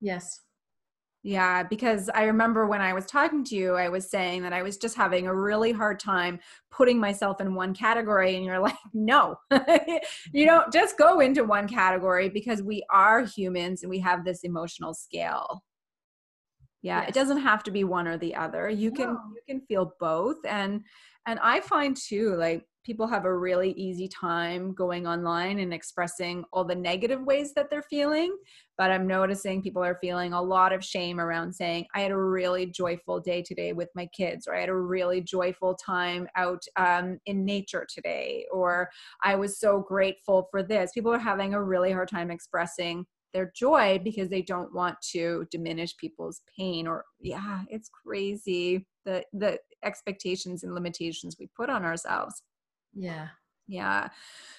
Yes. Yeah, because I remember when I was talking to you, I was saying that I was just having a really hard time putting myself in one category. And you're like, no, you don't just go into one category because we are humans and we have this emotional scale. Yeah, yes. it doesn't have to be one or the other. You can no. you can feel both and and I find too like people have a really easy time going online and expressing all the negative ways that they're feeling. But I'm noticing people are feeling a lot of shame around saying, I had a really joyful day today with my kids, or I had a really joyful time out um, in nature today, or I was so grateful for this. People are having a really hard time expressing their joy because they don't want to diminish people's pain or yeah it's crazy the the expectations and limitations we put on ourselves yeah. Yeah.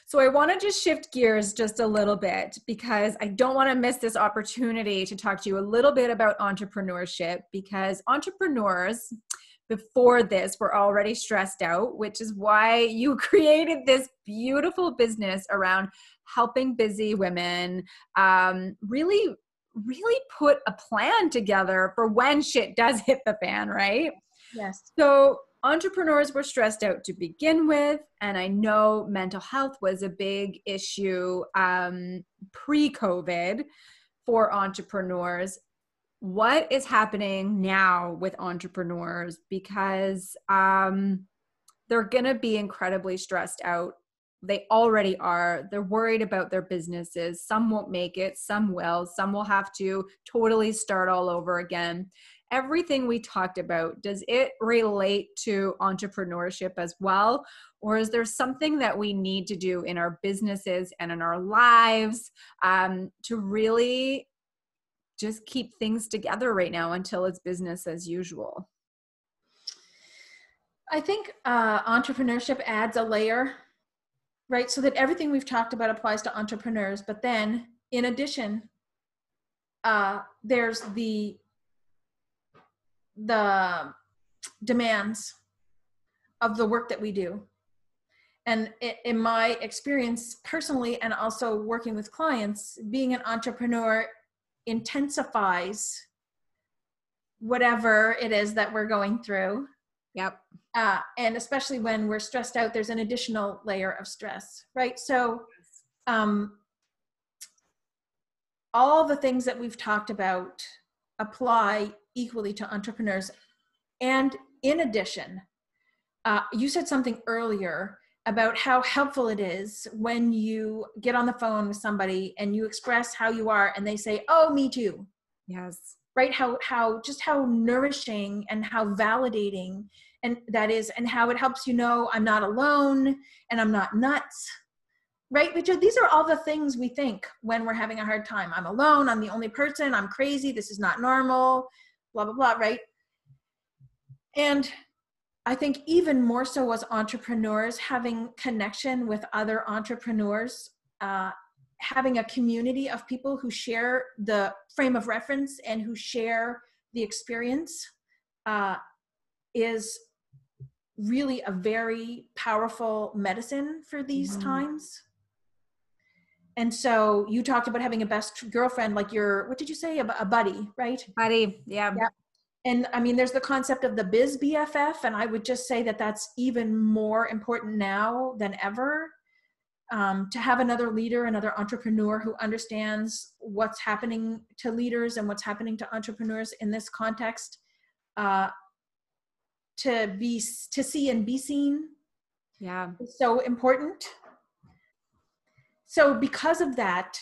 So I want to just shift gears just a little bit because I don't want to miss this opportunity to talk to you a little bit about entrepreneurship because entrepreneurs before this were already stressed out, which is why you created this beautiful business around helping busy women um, really, really put a plan together for when shit does hit the fan, right? Yes. So entrepreneurs were stressed out to begin with and i know mental health was a big issue um, pre-covid for entrepreneurs. What is happening now with entrepreneurs? Because um, they're going to be incredibly stressed out. They already are. They're worried about their businesses. Some won't make it. Some will. Some will have to totally start all over again everything we talked about, does it relate to entrepreneurship as well? Or is there something that we need to do in our businesses and in our lives um, to really just keep things together right now until it's business as usual? I think uh, entrepreneurship adds a layer, right? So that everything we've talked about applies to entrepreneurs. But then, in addition, uh, there's the the demands of the work that we do. And in my experience personally, and also working with clients, being an entrepreneur intensifies whatever it is that we're going through. Yep. Uh, and especially when we're stressed out, there's an additional layer of stress, right? So, um, all the things that we've talked about apply equally to entrepreneurs. And in addition, uh, you said something earlier about how helpful it is when you get on the phone with somebody and you express how you are and they say, "Oh, me too." Yes. Right? How how just how nourishing and how validating and that is and how it helps you know I'm not alone and I'm not nuts right Richard, these are all the things we think when we're having a hard time i'm alone i'm the only person i'm crazy this is not normal blah blah blah right and i think even more so as entrepreneurs having connection with other entrepreneurs uh, having a community of people who share the frame of reference and who share the experience uh, is really a very powerful medicine for these mm-hmm. times and so you talked about having a best girlfriend, like your, what did you say? A, a buddy, right? Buddy, yeah. yeah. And I mean, there's the concept of the biz BFF, and I would just say that that's even more important now than ever. um, to have another leader, another entrepreneur who understands what's happening to leaders and what's happening to entrepreneurs in this context, uh, to be to see and be seen. Yeah, is so important. So because of that,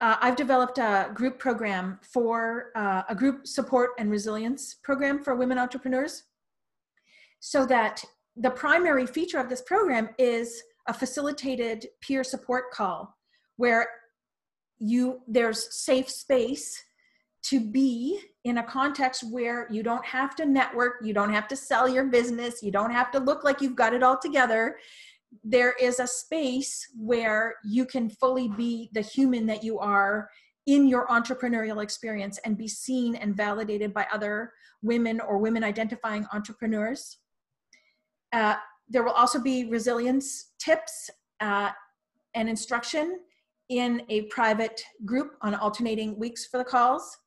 uh, I've developed a group program for uh, a group support and resilience program for women entrepreneurs, so that the primary feature of this program is a facilitated peer support call where you there's safe space to be in a context where you don't have to network you don't have to sell your business you don't have to look like you've got it all together there is a space where you can fully be the human that you are in your entrepreneurial experience and be seen and validated by other women or women identifying entrepreneurs uh, there will also be resilience tips uh, and instruction in a private group on alternating weeks for the calls.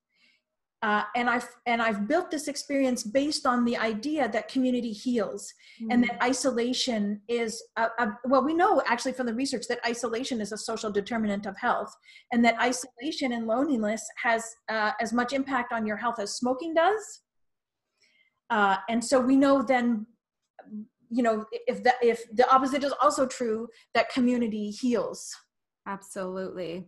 Uh, and I've and I've built this experience based on the idea that community heals mm-hmm. and that mm. isolation is a, a, well we know actually from the research that isolation is a social determinant of health and that isolation and loneliness has uh, as much impact on your health as smoking does uh, and so we know then you know if that if the opposite is also true that community heals absolutely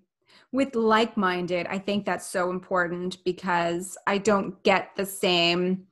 with like-minded i think that's so important because i don't get the same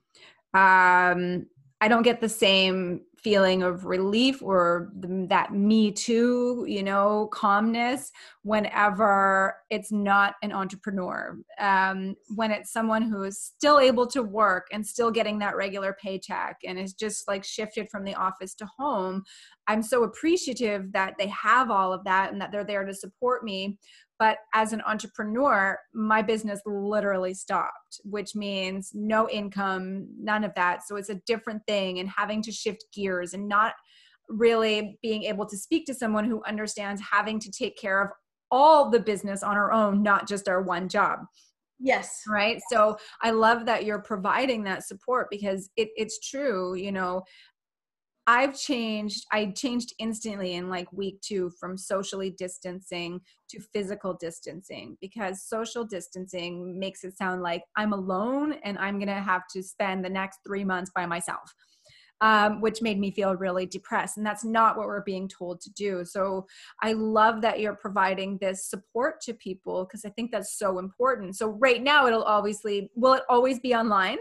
um i don't get the same feeling of relief or that me too you know calmness whenever it's not an entrepreneur. Um, when it's someone who is still able to work and still getting that regular paycheck and is just like shifted from the office to home i'm so appreciative that they have all of that and that they're there to support me but as an entrepreneur, my business literally stopped, which means no income, none of that. So it's a different thing and having to shift gears and not really being able to speak to someone who understands having to take care of all the business on our own, not just our one job. Yes. Right. So I love that you're providing that support because it, it's true. You know, I've changed, I changed instantly in like week two from socially distancing to physical distancing because social distancing makes it sound like I'm alone and I'm going to have to spend the next three months by myself. Um, which made me feel really depressed. And that's not what we're being told to do. So I love that you're providing this support to people because I think that's so important. So right now, it'll obviously, will it always be online?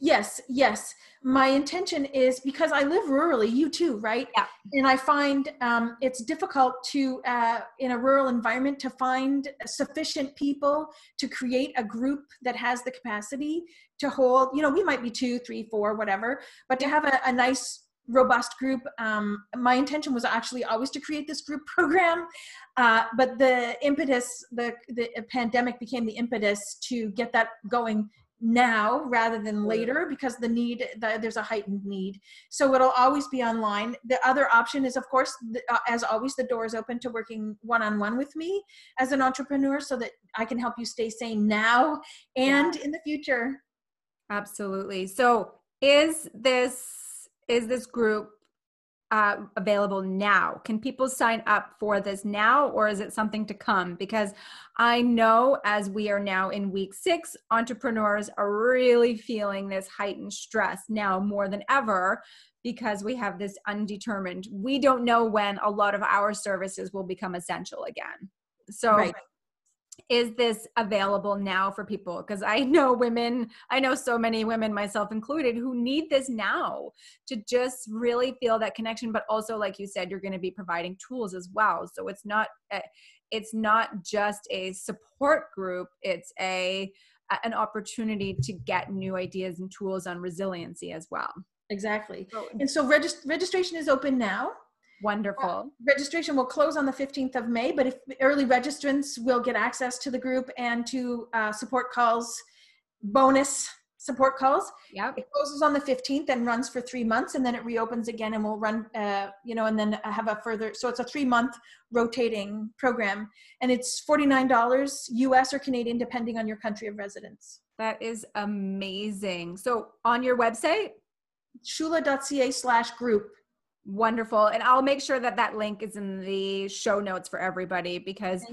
Yes, yes. My intention is because I live rurally, you too, right? Yeah. And I find um, it's difficult to, uh, in a rural environment, to find sufficient people to create a group that has the capacity to hold, you know, we might be two, three, four, whatever, but to have a, a nice robust group. Um, my intention was actually always to create this group program, uh, but the impetus, the the pandemic became the impetus to get that going now rather than later because the need the, there's a heightened need. So it'll always be online. The other option is of course the, uh, as always the door is open to working one-on-one with me as an entrepreneur so that i can help you stay sane now and yeah. in the future. Absolutely. So is this is this group uh, available now? Can people sign up for this now, or is it something to come? Because I know as we are now in week six, entrepreneurs are really feeling this heightened stress now more than ever because we have this undetermined. We don't know when a lot of our services will become essential again. So, right is this available now for people? Because i know women i know so many women myself included who need this now to just really feel that connection but also like you said you're going to be providing tools as well. So it's not eh, it's not just a support group it's a an opportunity to get new ideas and tools on resiliency as well. Exactly. And so regist- registration is open now Wonderful. Uh, registration will close on the 15th of May, but if early registrants will get access to the group and to uh, support calls, bonus support calls. Yeah. It closes on the 15th and runs for three months, and then it reopens again and we'll run, uh, you know, and then have a further. So it's a three month rotating program, and it's $49 US or Canadian, depending on your country of residence. That is amazing. So on your website, shula.ca slash group Wonderful. And I'll make sure that that link is in the show notes for everybody because.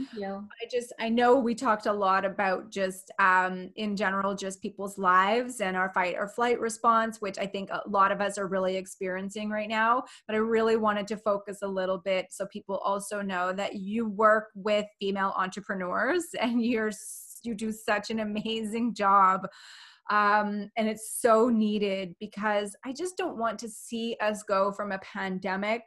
I just, I know we talked a lot about just um, in general, just people's lives and our fight or flight response, which I think a lot of us are really experiencing right now. But I really wanted to focus a little bit so people also know that you work with female entrepreneurs and you're, you do such an amazing job um, and it's so needed because I just don't want to see us go from a pandemic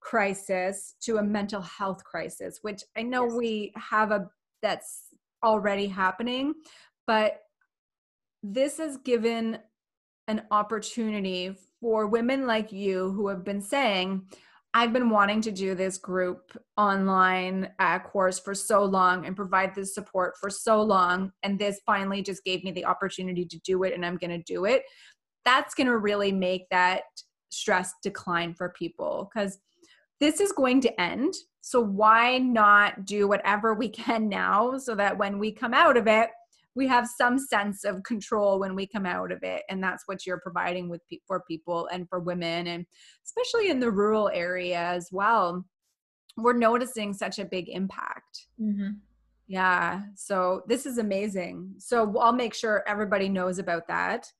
crisis to a mental health crisis, which I know yes. we have a that's already happening, but this has given an opportunity for women like you who have been saying, I've been wanting to do this group online uh, course for so long and provide this support for so long. And this finally just gave me the opportunity to do it, and I'm going to do it. That's going to really make that stress decline for people because this is going to end. So, why not do whatever we can now so that when we come out of it, we have some sense of control when we come out of it and that's what you're providing with for people and for women and especially in the rural area as well we're noticing such a big impact mm-hmm. Yeah so this is amazing. So i'll make sure everybody knows about that.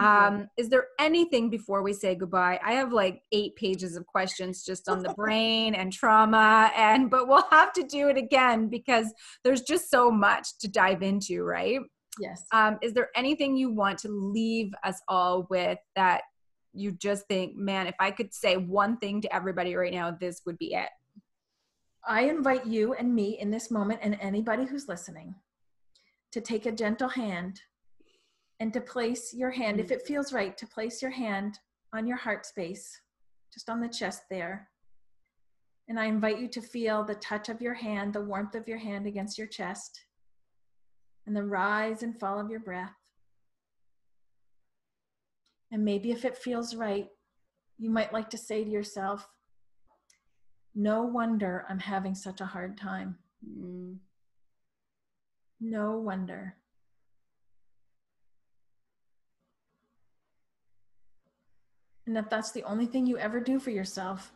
Um, is there anything before we say goodbye? I have like eight pages of questions just on the brain and trauma and but we'll have to do it again because there's just so much to dive into right? Yes. Um, is there anything you want to leave us all with that you just think man if i could say one thing to everybody right now this would be it i invite you and me in this moment and anybody who's listening to take a gentle hand and to place your hand, if it feels right, to place your hand on your heart space, just on the chest there. And I invite you to feel the touch of your hand, the warmth of your hand against your chest, and the rise and fall of your breath. And maybe if it feels right, you might like to say to yourself, No wonder I'm having such a hard time. Mm. No wonder. And if that's the only thing you ever do for yourself,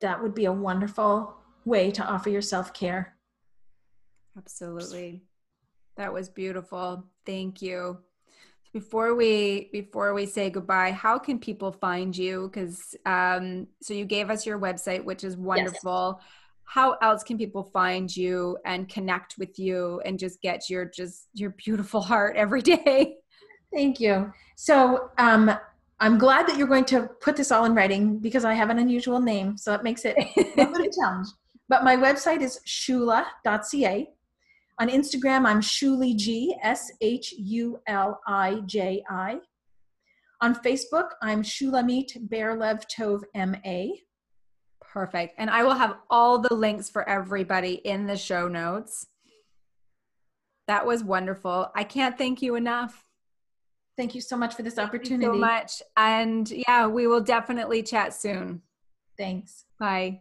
that would be a wonderful way to offer your self care. Absolutely. That was beautiful. Thank you. Before we before we say goodbye, how can people find you? Because um, so you gave us your website, which is wonderful. Yes. How else can people find you and connect with you and just get your just your beautiful heart every day? Thank you. So um, I'm glad that you're going to put this all in writing because I have an unusual name, so it makes it a bit of a challenge. But my website is shulija.ca. On Instagram, I'm Shuli G, S H U L I J I. On Facebook, I'm Shulamit Berlev Tov M A. Perfect. And I will have all the links for everybody in the show notes. That was wonderful. I can't thank you enough. Thank you so much for this opportunity. so much. And yeah, we will definitely chat soon. Thanks. Bye.